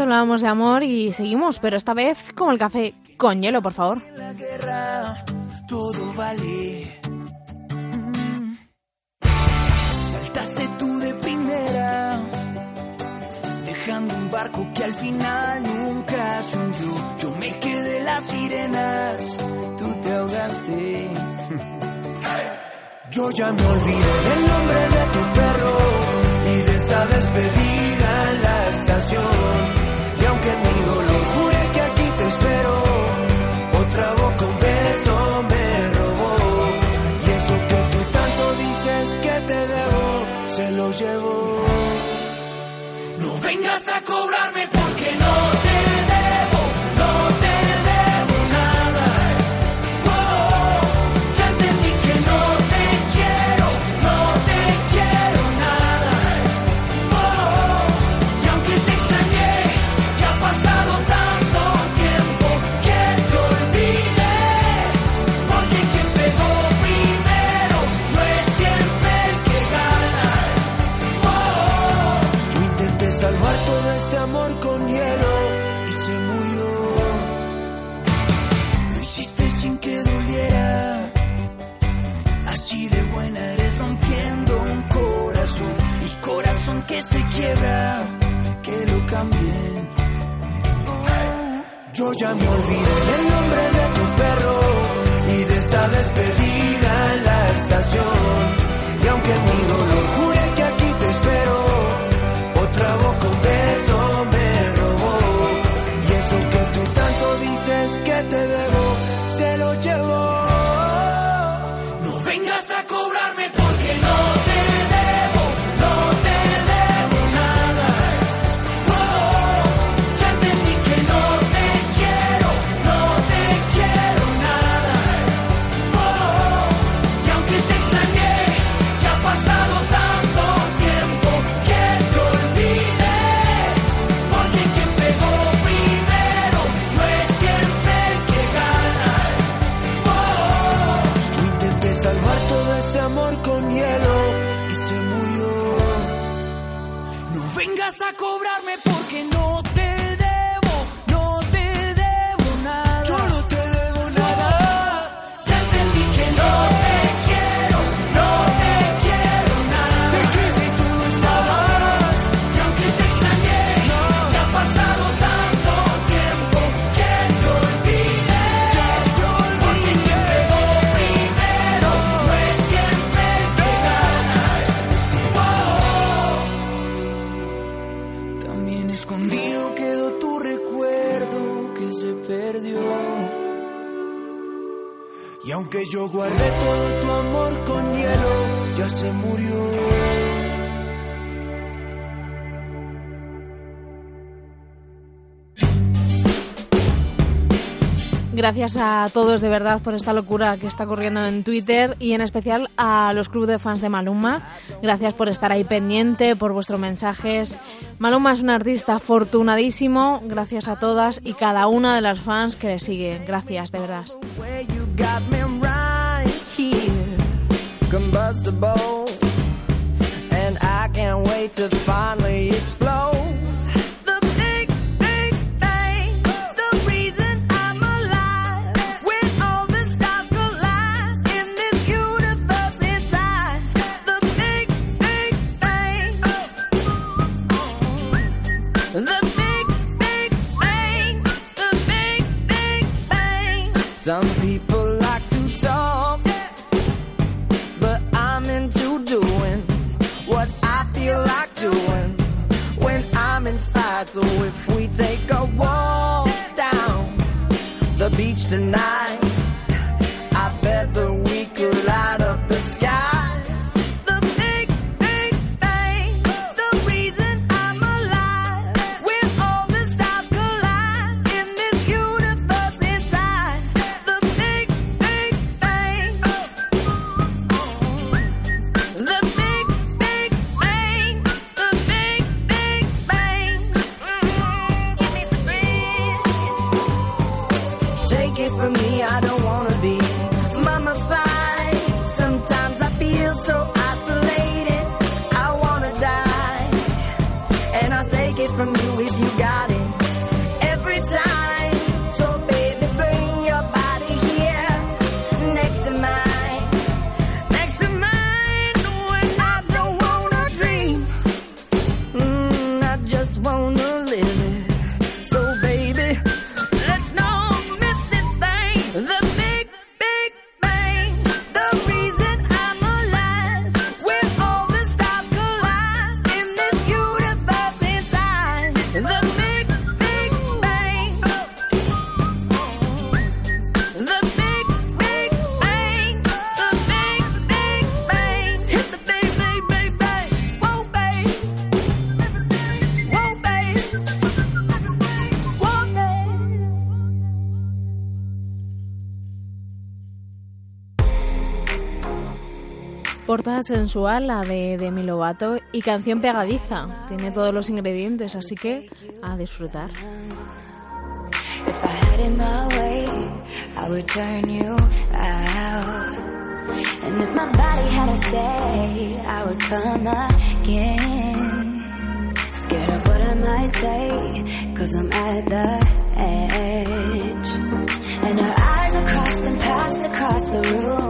Hablábamos de amor y seguimos, pero esta vez como el café con hielo, por favor. vengas a cobrarme. Ya me olvidé del nombre de tu perro y de esa despedida en la estación. Y aunque mi dolor Yo guardé todo tu amor con hielo, ya se murió. Gracias a todos de verdad por esta locura que está corriendo en Twitter y en especial a los clubes de fans de Maluma. Gracias por estar ahí pendiente, por vuestros mensajes. Maluma es un artista afortunadísimo. Gracias a todas y cada una de las fans que le siguen. Gracias, de verdad. Got me right here, combustible, and I can't wait to finally explode. The big, big bang, the reason I'm alive. When all the stars collide in this universe inside. The big, big bang. The big, big bang. The big, big bang. Some Portada sensual, la de Demi Lovato, y canción pegadiza. Tiene todos los ingredientes, así que a disfrutar. And if my body had a say, I would come again. Scared of what I might say, cause I'm at the edge. And our eyes are crossed and paths across the room.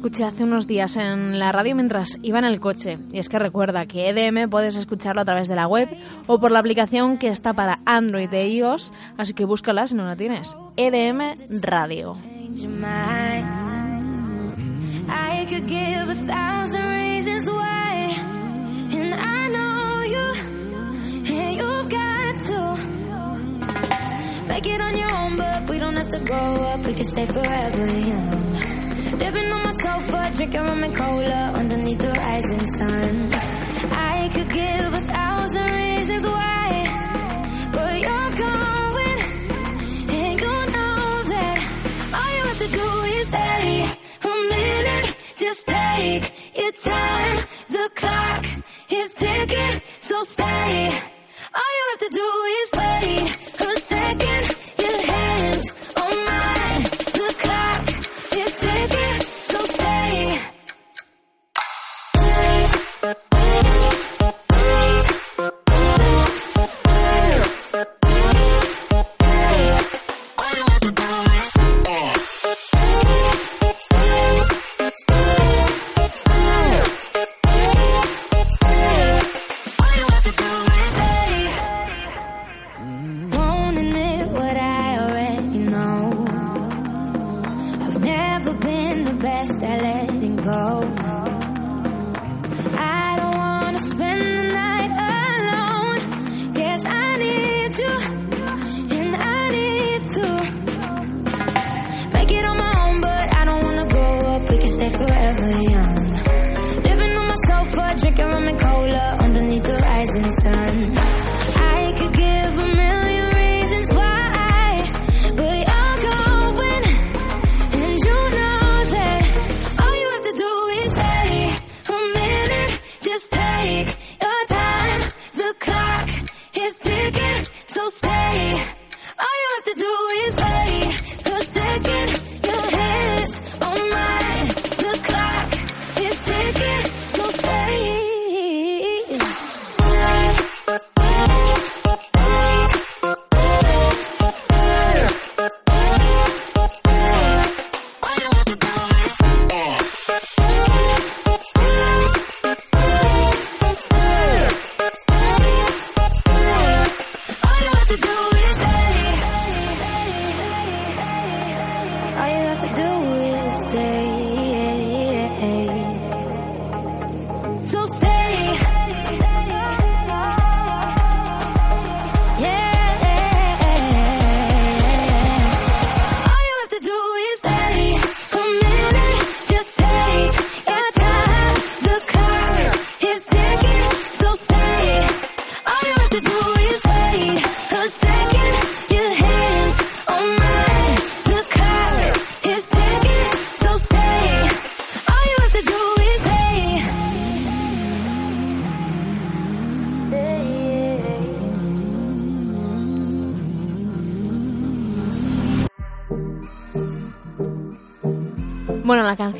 escuché hace unos días en la radio mientras iba en el coche. Y es que recuerda que EDM puedes escucharlo a través de la web o por la aplicación que está para Android e iOS, así que búscala si no la tienes. EDM Radio. Make it on your own, but we don't have to grow up. We can stay forever young. Living on my sofa, drinking rum and cola underneath the rising sun. I could give a thousand reasons why, but you're going, and you know that all you have to do is stay a minute. Just take your time. The clock is ticking, so stay. All you have to do is wait a second.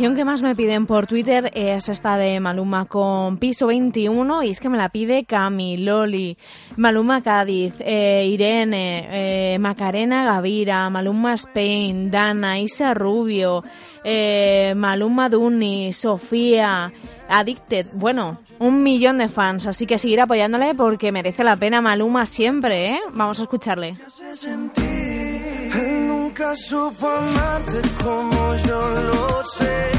Canción que más me piden por Twitter es esta de Maluma con Piso 21 y es que me la pide Camiloli, Maluma Cádiz, eh, Irene, eh, Macarena Gavira, Maluma Spain, Dana, Isa Rubio, eh, Maluma Duni, Sofía, Addicted. Bueno, un millón de fans, así que seguir apoyándole porque merece la pena Maluma siempre, ¿eh? Vamos a escucharle. Nunca supo amarte como yo lo sé.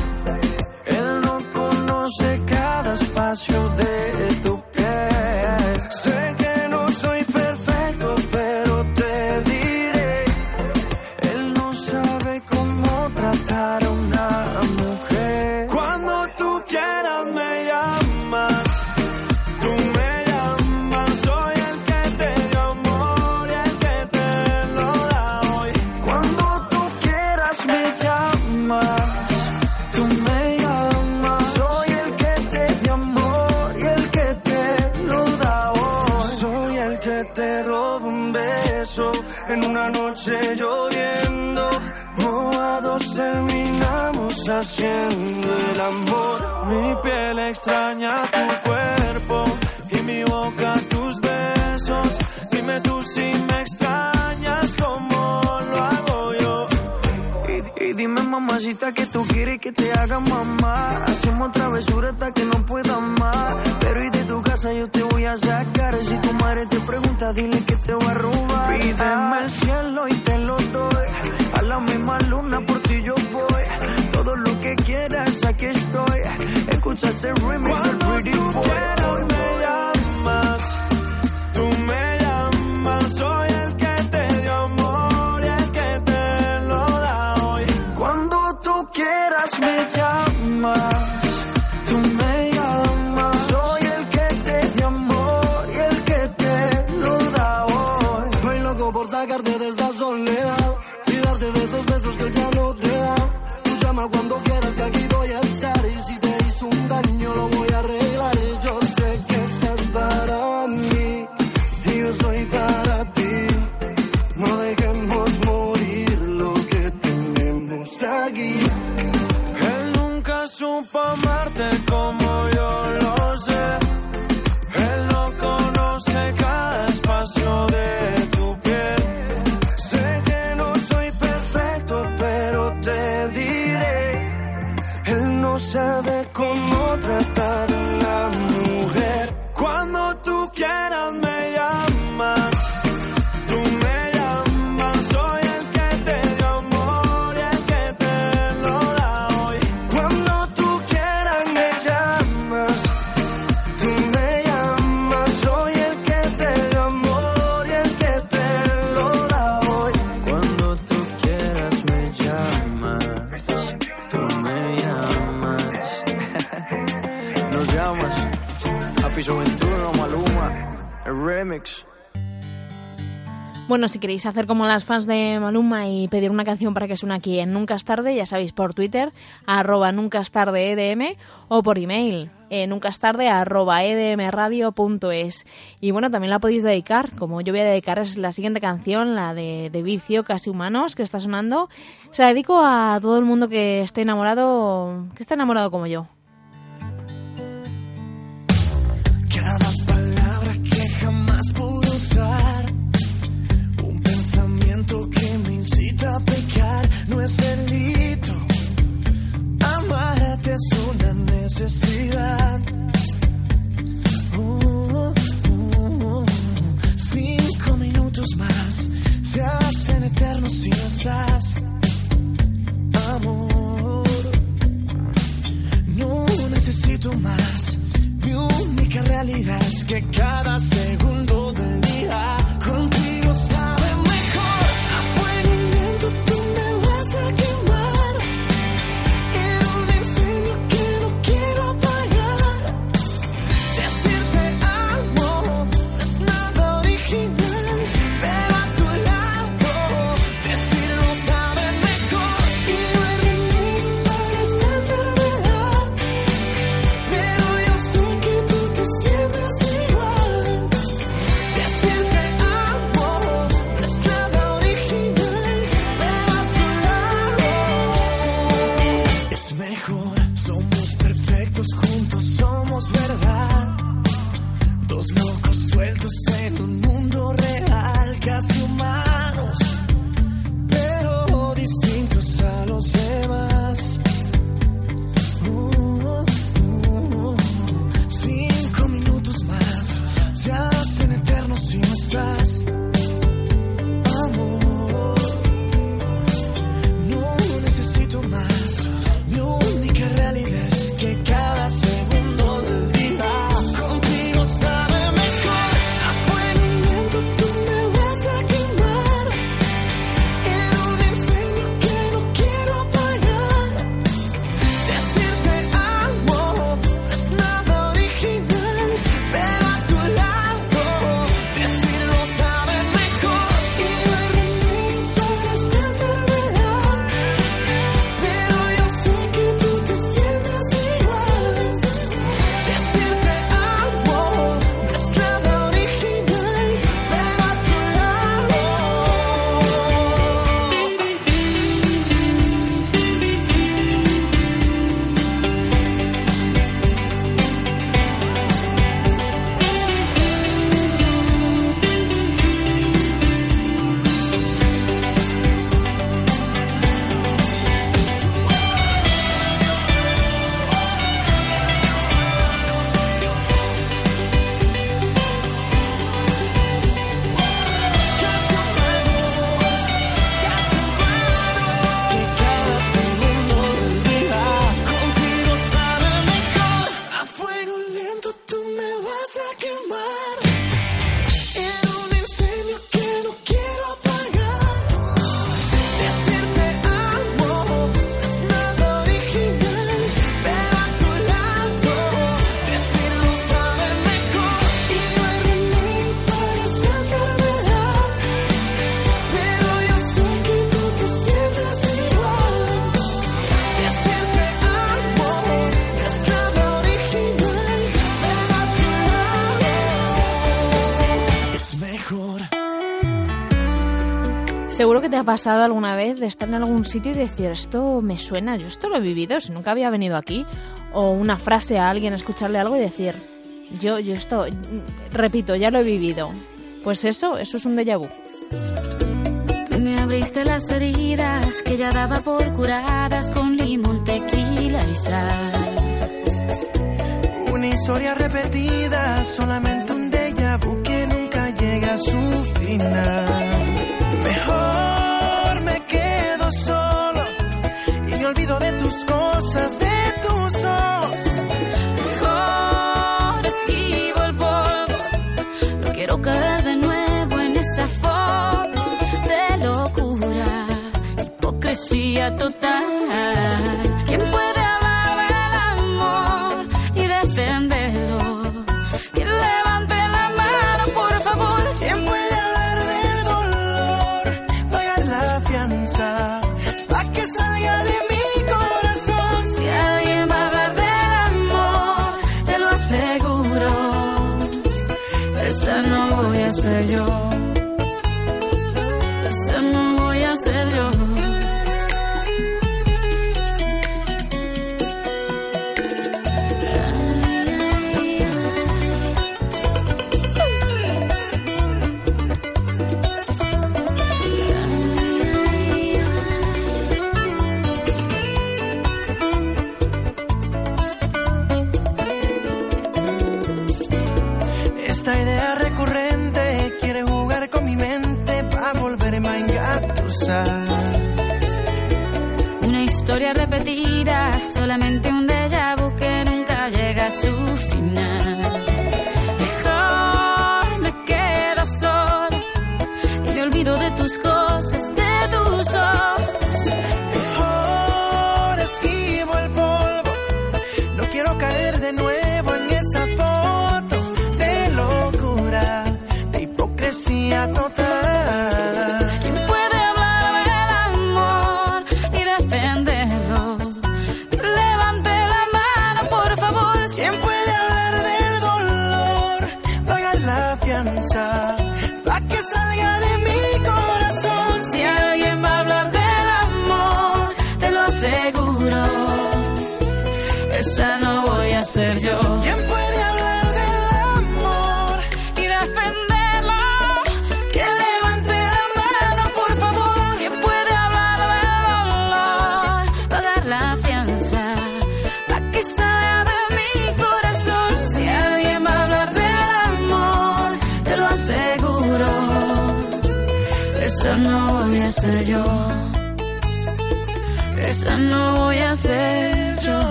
Él no conoce cada espacio de tu haciendo el amor. Mi piel extraña tu cuerpo y mi boca tus besos. Dime tú si me extrañas como lo hago yo. Y, y dime mamacita que tú quieres que te haga mamá. Hacemos travesura hasta que no pueda más. Pero y de tu casa yo te voy a sacar. Si tu madre te pregunta, dile que te voy a robar. Pídeme el cielo y te lo doy. A la misma luna por ti yo. Todo lo que quieras, aquí estoy. Escucha ese remix del Pretty Boy. me llamas, tú me llamas. Soy el que te dio amor y el que te lo da hoy. Cuando tú quieras me llamas, piso 21, Maluma. El remix. Bueno, si queréis hacer como las fans de Maluma y pedir una canción para que suene aquí en Nunca es tarde, ya sabéis, por Twitter, arroba nunca es tarde EDM, o por email, eh, nunca es tarde, arroba edmradio.es. Y bueno, también la podéis dedicar, como yo voy a dedicar es la siguiente canción, la de, de Vicio, Casi Humanos, que está sonando. Se la dedico a todo el mundo que esté enamorado, que esté enamorado como yo. No es delito. Amarte es una necesidad. Uh, uh, uh. Cinco minutos más se hacen eternos si estás. Amor, no necesito más. Mi única realidad es que cada segundo del día contigo te ha pasado alguna vez de estar en algún sitio y decir, esto me suena, yo esto lo he vivido, si nunca había venido aquí. O una frase a alguien, escucharle algo y decir, yo, yo esto, repito, ya lo he vivido. Pues eso, eso es un déjà vu. Me abriste las heridas que ya daba por curadas con limón, tequila y sal. Una historia repetida, solamente un déjà vu que nunca llega a su final. Mejor hipocresía total.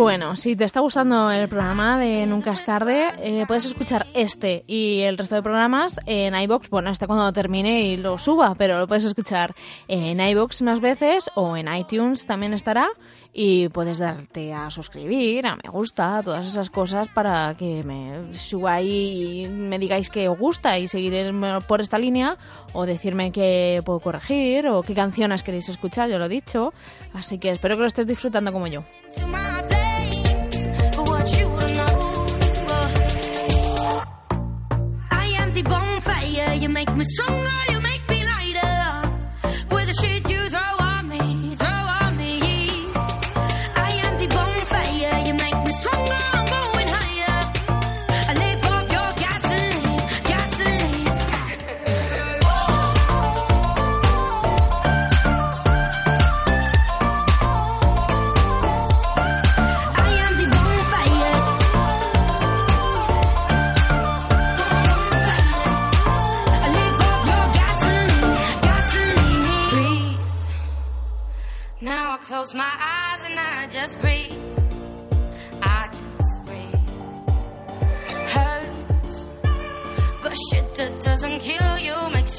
Bueno, si te está gustando el programa de Nunca es tarde, eh, puedes escuchar este y el resto de programas en iBox. Bueno, este cuando termine y lo suba, pero lo puedes escuchar en iBox más veces o en iTunes también estará. Y puedes darte a suscribir, a me gusta, todas esas cosas para que me suba ahí y me digáis que os gusta y seguir en- por esta línea o decirme que puedo corregir o qué canciones queréis escuchar, ya lo he dicho. Así que espero que lo estés disfrutando como yo. Bonfire. You make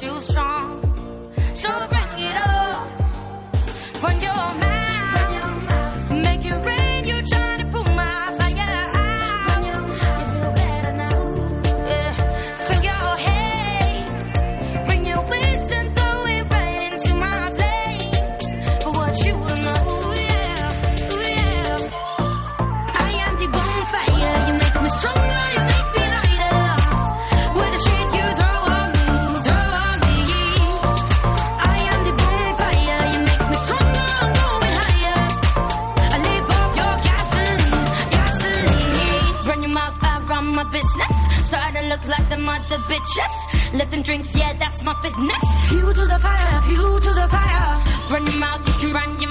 you makes you strong. So mother bitches. Lifting drinks, yeah, that's my fitness. Fuel to the fire, fuel to the fire. Run your mouth, you can run your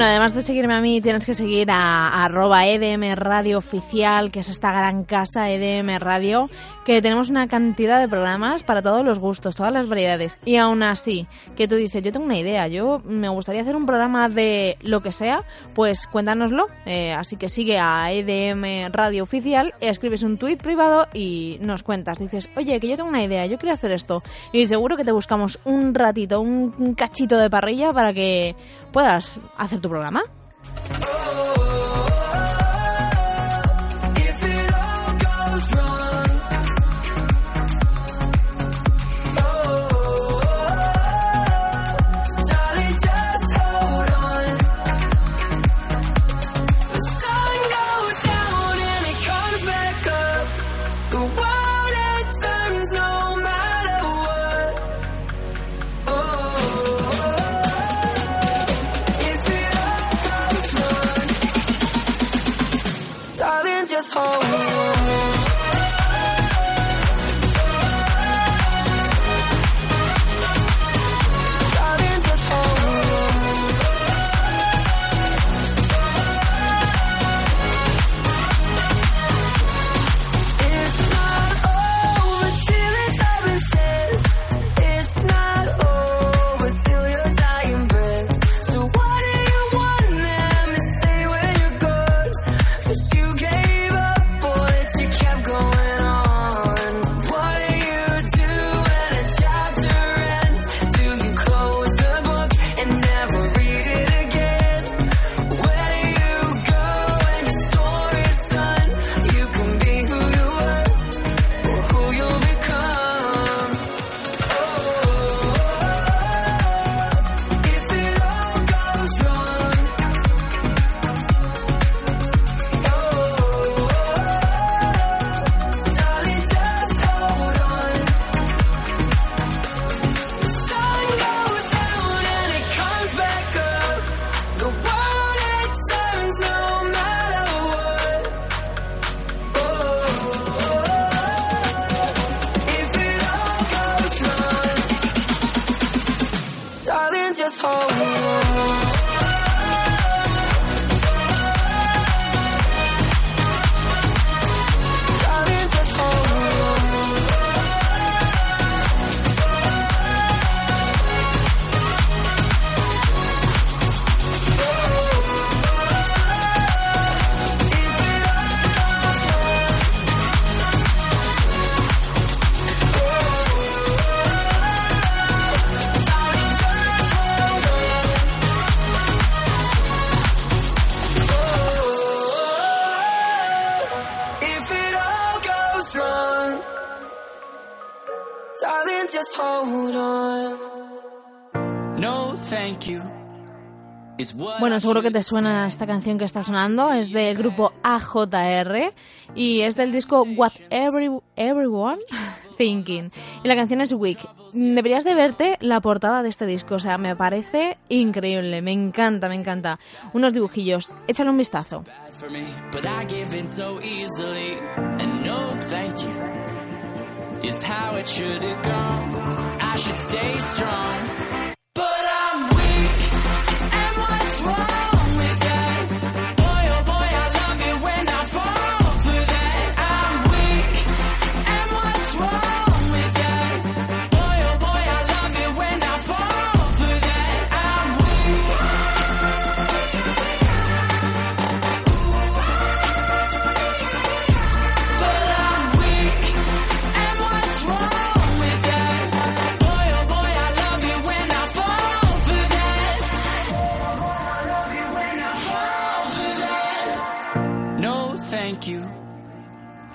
Bueno, además de seguirme a mí, tienes que seguir a, a arroba EDM Radio Oficial, que es esta gran casa EDM Radio, que tenemos una cantidad de programas para todos los gustos, todas las variedades. Y aún así, que tú dices, yo tengo una idea, yo me gustaría hacer un programa de lo que sea, pues cuéntanoslo. Eh, así que sigue a EDM Radio Oficial, escribes un tweet privado y nos cuentas. Dices, oye, que yo tengo una idea, yo quiero hacer esto. Y seguro que te buscamos un ratito, un cachito de parrilla para que puedas hacer tu programa. Oh. Seguro que te suena esta canción que está sonando. Es del grupo AJR y es del disco What Every- Everyone Thinking. Y la canción es Weak. Deberías de verte la portada de este disco. O sea, me parece increíble. Me encanta, me encanta. Unos dibujillos. Échale un vistazo. I how it should have gone. I should stay strong, but I'm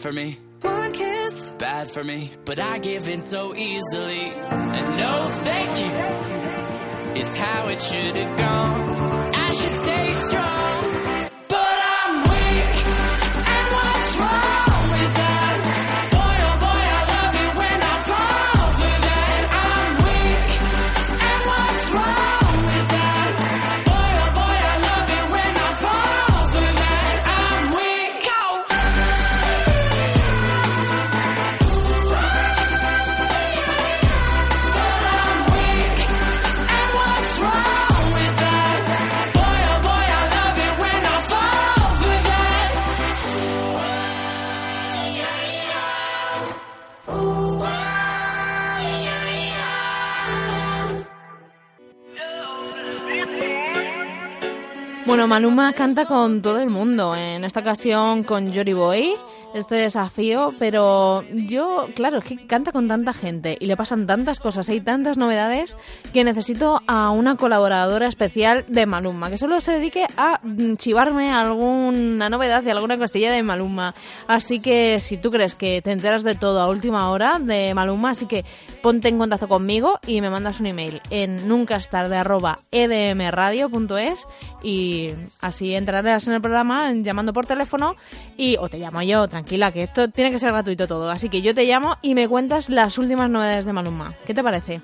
For me. one kiss. bad for me, but I give in so easily. And no thank you is how it should have gone. I should stay strong, Bueno, Maluma canta con todo el mundo, en esta ocasión con Jory Boy, este desafío, pero yo, claro, es que canta con tanta gente y le pasan tantas cosas, hay tantas novedades que necesito a una colaboradora especial de Maluma, que solo se dedique a mm, chivarme alguna novedad y alguna cosilla de Maluma. Así que si tú crees que te enteras de todo a última hora de Maluma, así que ponte en contacto conmigo y me mandas un email en nuncastarde.edmradio.es y así entrarás en el programa llamando por teléfono y o te llamo yo, tranquila, que esto tiene que ser gratuito todo. Así que yo te llamo y me cuentas las últimas novedades de Maluma. ¿Qué te parece?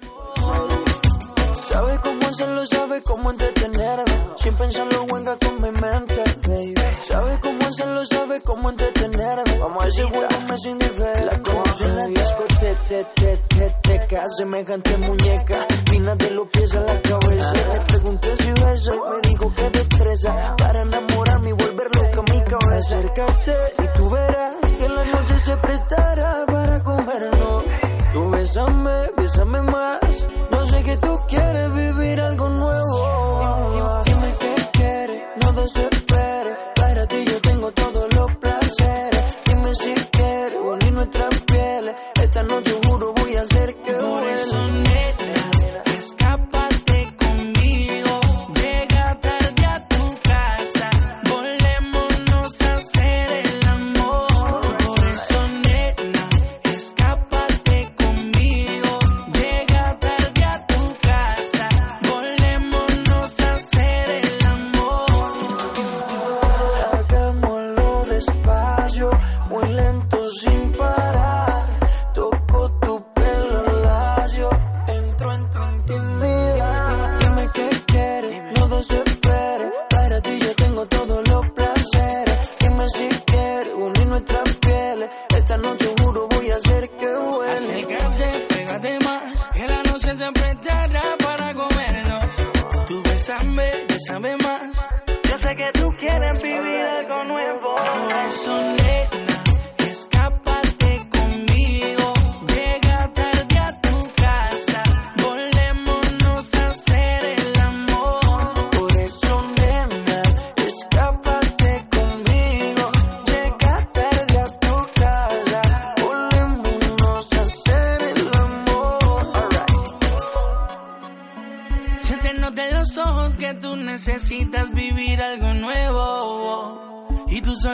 Sabe cómo hacerlo, sabe cómo entretenerme. Sin pensarlo, venga con mi mente, baby. Sabe cómo hacerlo, sabe cómo entretenerme. Vamos a ese juego me es indiferente. La conocí en la discoteca, te, te, te, te, te, semejante muñeca. Fina de los pies a la cabeza. Le pregunté si besa y me dijo que destreza. Para enamorarme y volver loca Acércate y tú verás que la noche se prestará para comernos. Tú bésame, bésame más. Yo sé que tú quieres vivir algo nuevo. Dime qué quieres, no desesperes.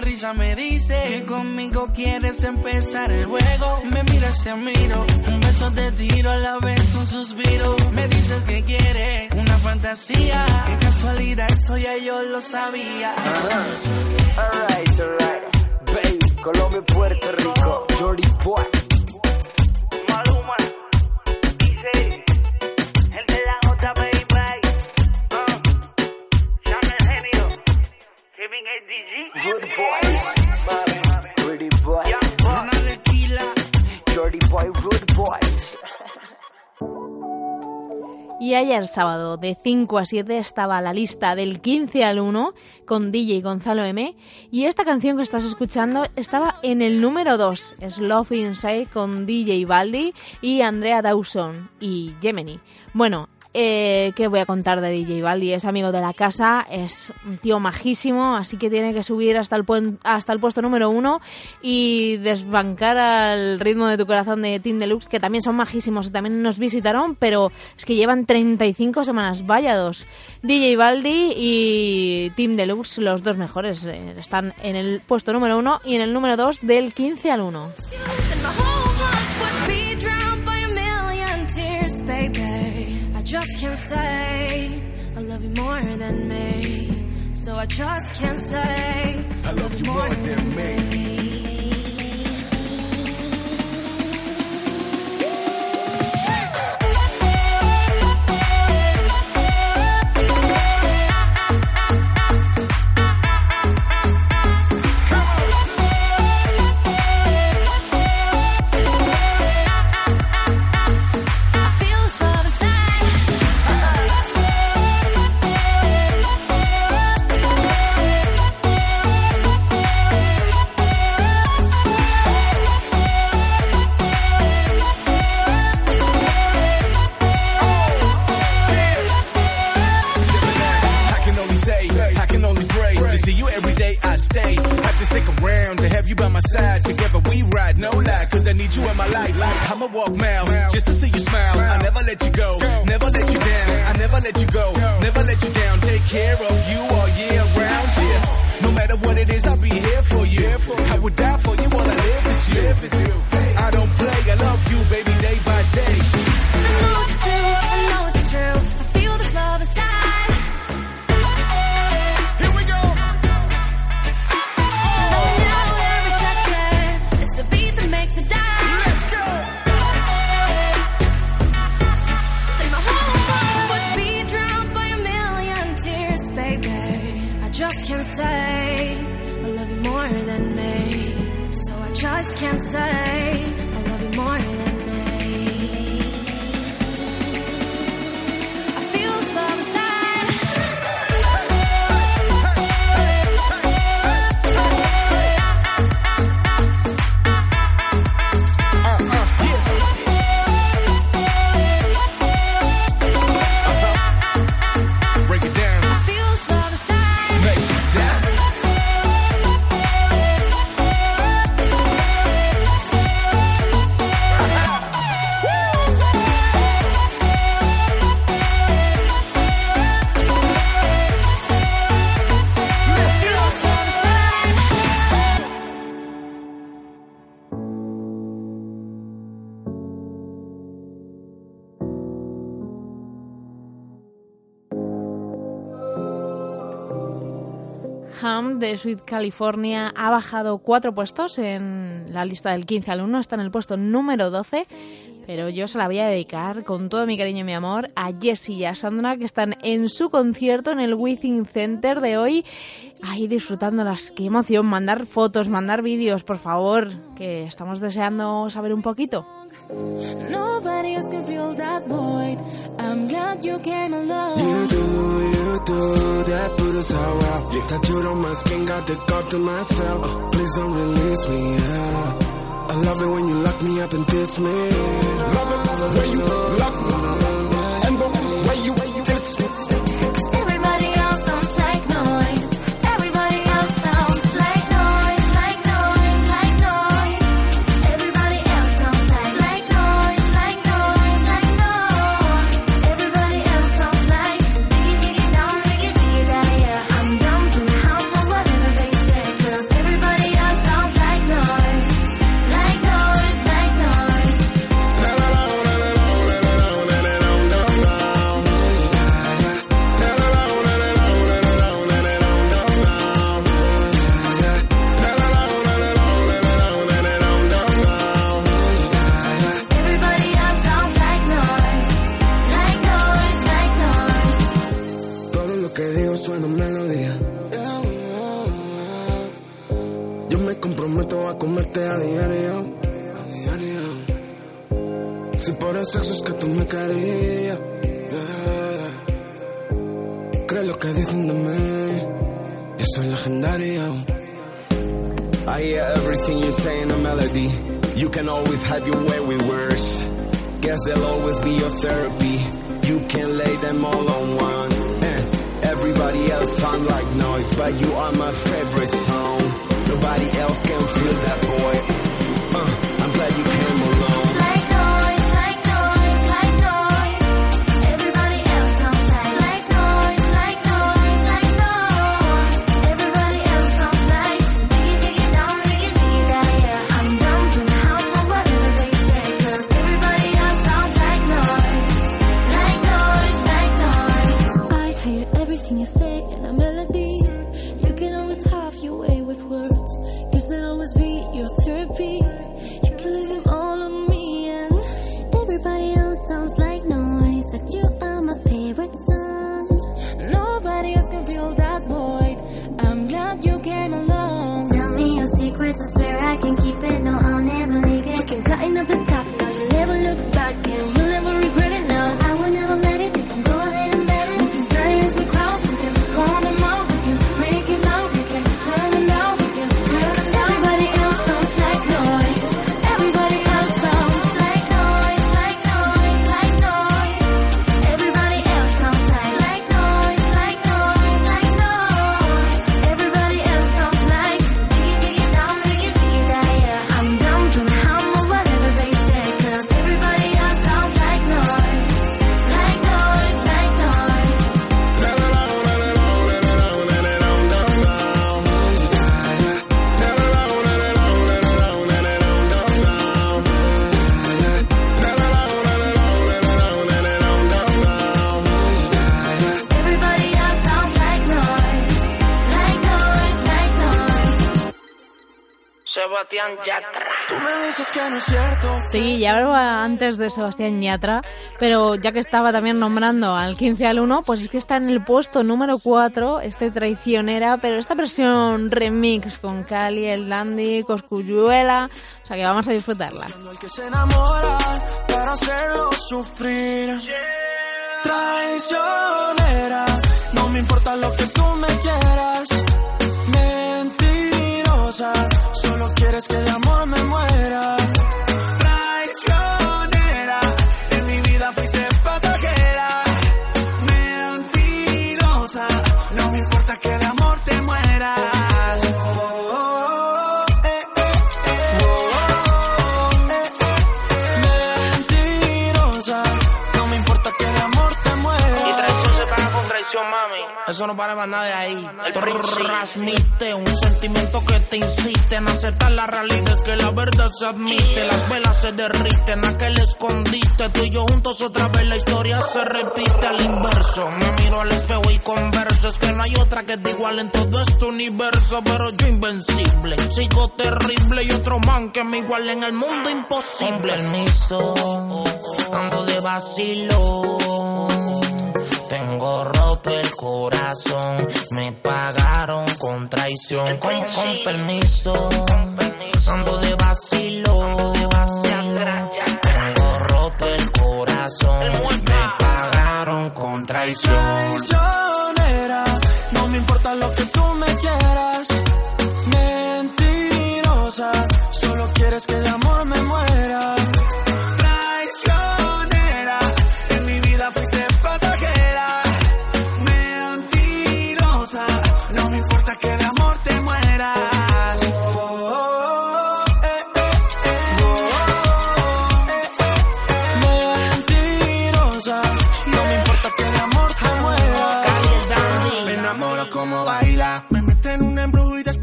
Sonrisa me dice que conmigo quieres empezar el juego. Me miras, te miro, un beso te tiro a la vez un suspiro. Me dices que quieres una fantasía. Qué casualidad, eso ya yo lo sabía. Alright, alright. Baby, Colombia, Puerto Rico. Jordi Boy. Good boys. Pretty boy. Jordi Boy, Boys. Y ayer sábado, de 5 a 7, estaba la lista del 15 al 1 con DJ Gonzalo M. Y esta canción que estás escuchando estaba en el número 2, es Love Inside con DJ Baldi y Andrea Dawson y Gemini. Bueno, eh, ¿qué voy a contar de DJ Baldi? Es amigo de la casa, es un tío majísimo, así que tiene que subir hasta el, puesto número 1 y desbancar al ritmo de tu corazón de Team Deluxe, que también son majísimos y también nos visitaron, pero es que llevan 35 semanas, vaya dos. DJ Baldi y Team Deluxe, los dos mejores, eh, están en el puesto número 1 y en el número 2 del 15 al 1. Just can't say I love you more than me. So I just can't say I love you more than me. You by my side. Together we ride, no lie, cause I need you in my life. I'ma walk miles just to see you smile. I never let you go, never let you down. I never let you go, never let you down. Take care of you all year round, yeah. No matter what it is, I'll be here for you. I would die for you, all I live is you. Just De Sweet California ha bajado cuatro puestos en la lista del 15 al 1, está en el puesto número 12, pero yo se la voy a dedicar con todo mi cariño y mi amor a Jessie y a Sandra que están en su concierto en el Within Center de hoy, ahí disfrutándolas. Qué emoción, mandar fotos, mandar vídeos, por favor, que estamos deseando saber un poquito. Nobody else can fill that void. I'm glad you came along. You do, you do, that put us all out. Tattooed on my skin, got the talk to myself. Uh. Please don't release me, yeah. I love it when you lock me up and diss me. Love it when you comerte a diario. A diario. Si por el sexo es que tú me querías. yeah. Cree lo que dicen de mí. Yo soy legendario. I hear everything you say in a melody. You can always have your way with words. Guess they'll always be your therapy. You can lay them all on one. Eh, Everybody else sound like noise, but you are my favorite song. Nobody else can feel that boy. Sí, ya hablaba antes de Sebastián Yatra, pero ya que estaba también nombrando al 15 al 1, pues es que está en el puesto número 4, este traicionera, pero esta versión remix con Cali, el Dandy, Coscuyuela, o sea que vamos a disfrutarla. Traicionera, no me importa lo que tú me quieras. Mentirosa, quieres que de amor me muera. Eso no para más nada de ahí. Transmite un sentimiento que te insiste en aceptar la realidad. Es que la verdad se admite. Las velas se derriten, aquel escondite. Tú y yo juntos otra vez la historia se repite al inverso. Me miro al espejo y converso. Es que no hay otra que te igual en todo este universo. Pero yo invencible, sigo terrible. Y otro man que me iguale en el mundo imposible. Con permiso, ando de vacilo. Tengo roto el corazón, me pagaron con traición. Con, con permiso, ando de vacilo. Tengo roto el corazón, me pagaron con traición.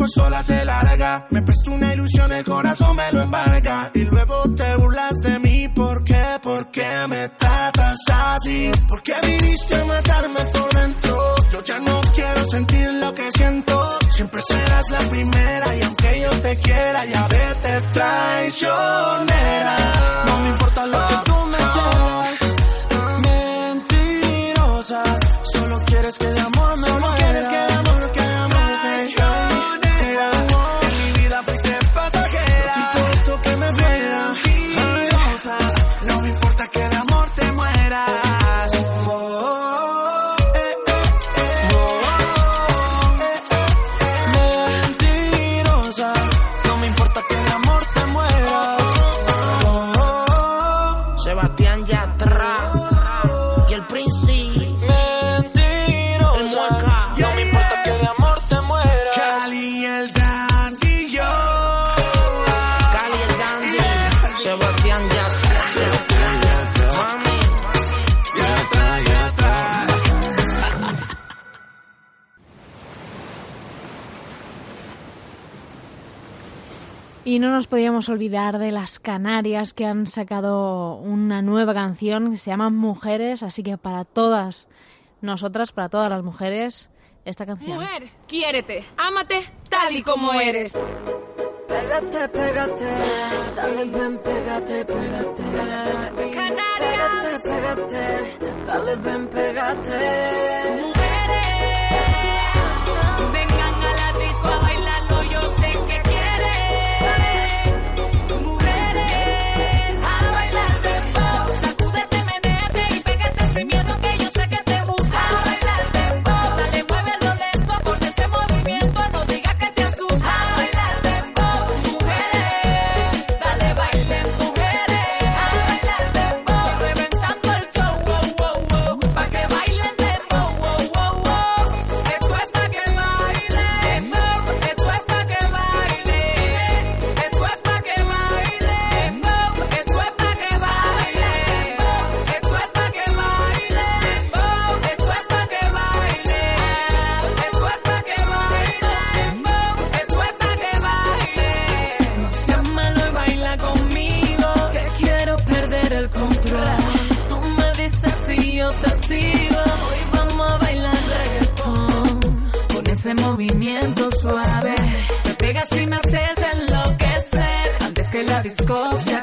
Sola se larga. Me presta una ilusión, el corazón me lo embarga. Y luego te burlas de mí, ¿por qué? ¿Por qué me tratas así? ¿Por qué viniste a matarme por dentro? Yo ya no quiero sentir lo que siento. Siempre serás la primera y aunque yo te quiera, ya vete traicionera. No me importa lo que tú me quieras. Mentirosa, solo quieres que de amor me muera. Y no nos podíamos olvidar de las Canarias que han sacado una nueva canción que se llama Mujeres, así que para todas nosotras, para todas las mujeres, esta canción. Mujer, quiérete, ámate tal y como eres. Pégate, pégate, dale ven, pégate, pégate. Canarias. Pégate, pégate, dale ven, pégate. Mujeres, vengan a la disco a bailar. movimiento suave. Me pegas y me haces enloquecer. Antes que la discoteca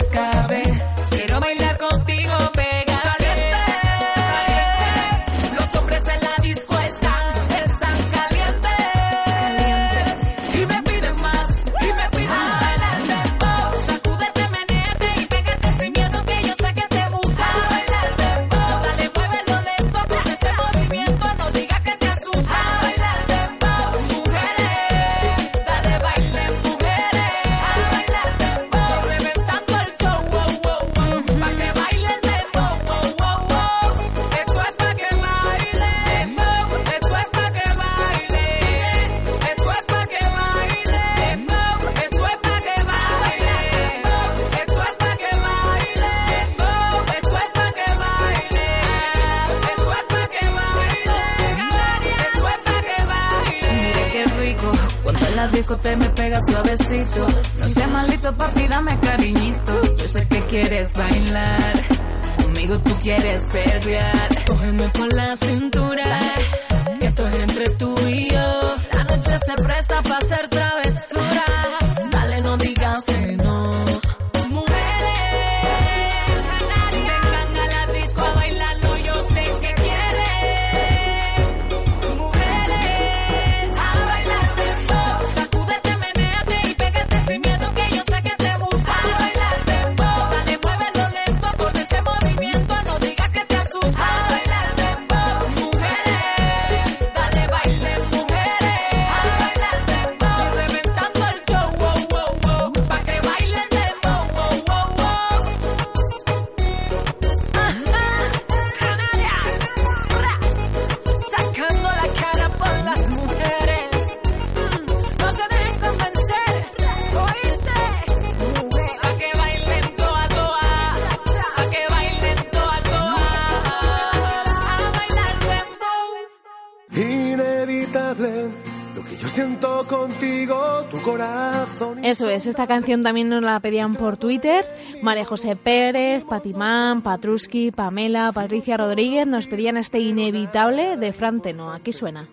Lo que yo siento contigo, tu corazón. Eso es, esta canción también nos la pedían por Twitter. María José Pérez, Patimán, Patruski, Pamela, Patricia Rodríguez nos pedían este inevitable de Fran Teno. Aquí suena.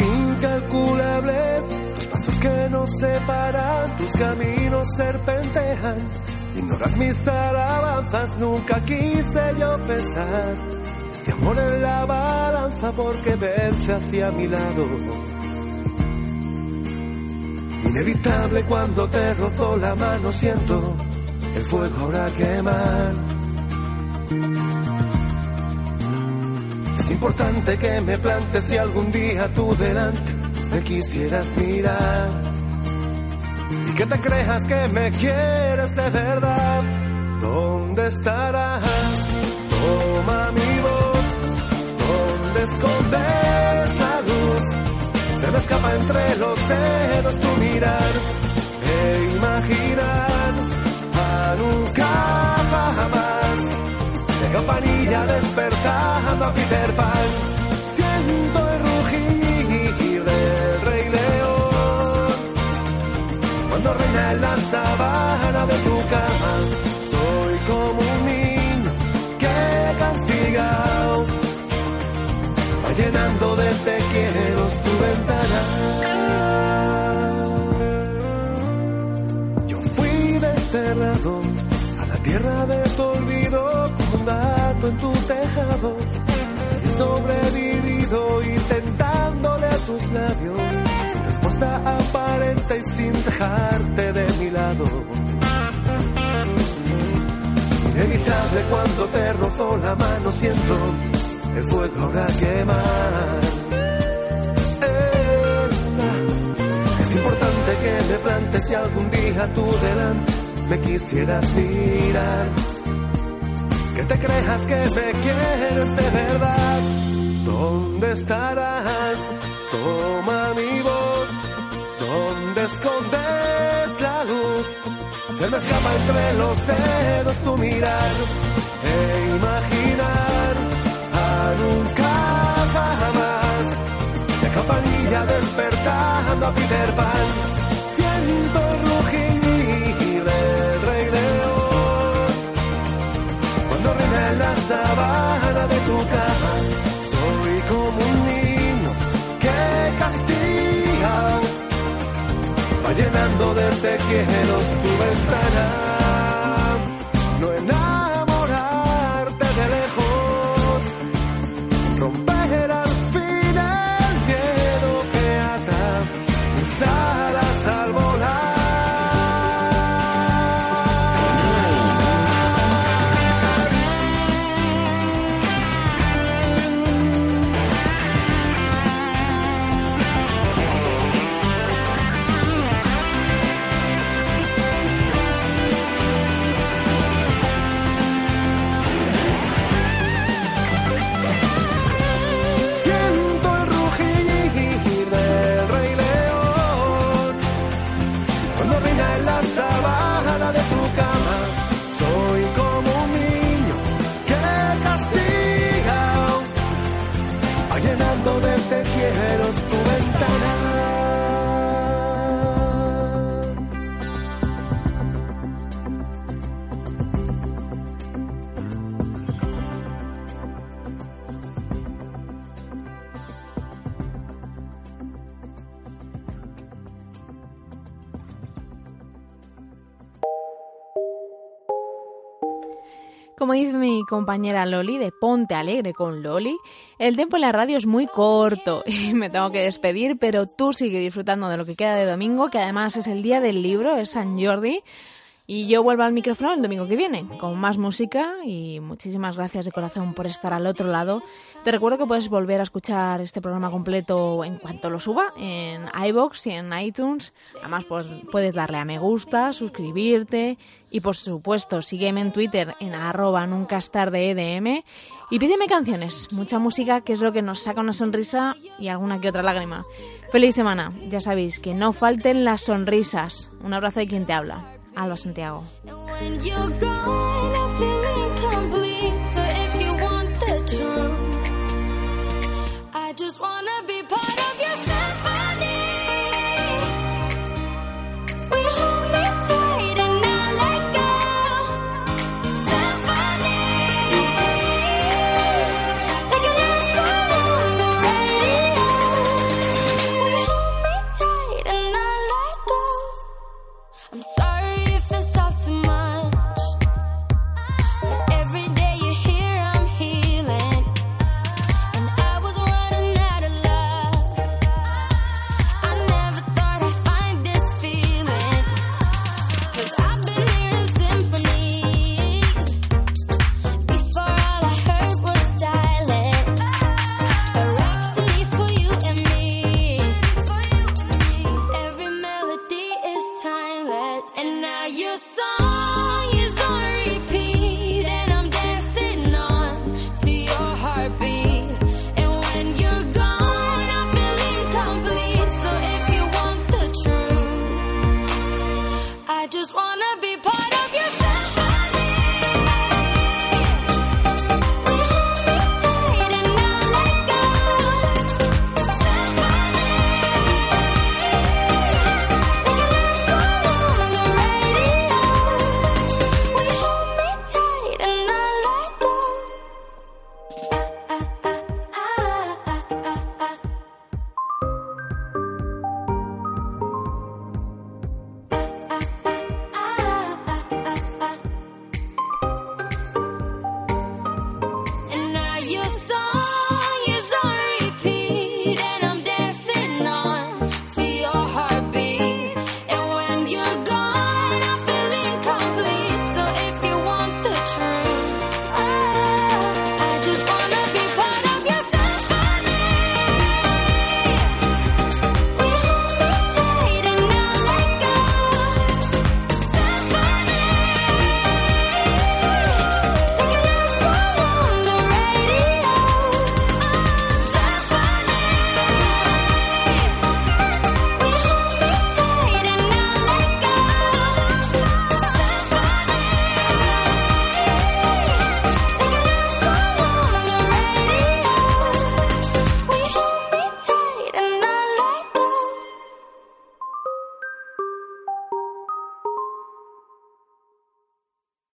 Incalculable, los pasos que nos separan, tus caminos serpentean. Ignoras mis alabanzas, nunca quise yo pensar este amor en la balanza porque vence hacia mi lado. Inevitable cuando te rozó la mano siento el fuego ahora quemar. Es importante que me plantes si algún día tú delante me quisieras mirar. Y que te creas que me quieres de verdad. ¿Dónde estarás? Toma mi voz escondes la luz? Se me escapa entre los dedos tu mirar e imaginar a nunca jamás. De campanilla despertando a Peter Pan. Siento el rugir del rey león. Cuando reina en la sabana de tu llenando de te quiero tu ventana. Yo fui desterrado a la tierra de tu olvido como un en tu tejado. Así he sobrevivido intentándole a tus labios, sin respuesta aparente y sin dejarte de mi lado. Inevitable cuando te rozó la mano, siento el fuego ahora quemar. Eh, Es importante que me plantes si algún día tú delante me quisieras mirar. Que te creas que me quieres de verdad. ¿Dónde estarás? Toma mi voz. ¿Dónde escondes la luz? Se me escapa entre los dedos tu mirar e imaginar nunca jamás. De campanilla despertando a Peter Pan. Siento el rugir del rey león. Cuando reina la sabana de tu cama, soy como un niño que castiga va llenando de te quiero tu ventana. Como dice mi compañera Loli de Ponte Alegre con Loli, el tiempo en la radio es muy corto [laughs] y me tengo que despedir, pero tú sigue disfrutando de lo que queda de domingo, que además es el día del libro, es San Jordi. Y yo vuelvo al micrófono el domingo que viene con más música y muchísimas gracias de corazón por estar al otro lado. Te recuerdo que puedes volver a escuchar este programa completo en cuanto lo suba en iBox y en iTunes. Además pues, puedes darle a me gusta, suscribirte y por supuesto sígueme en Twitter en arroba nunca tarde EDM y pídeme canciones, mucha música que es lo que nos saca una sonrisa y alguna que otra lágrima. Feliz semana, ya sabéis que no falten las sonrisas. Un abrazo de quien te habla. Alba Santiago.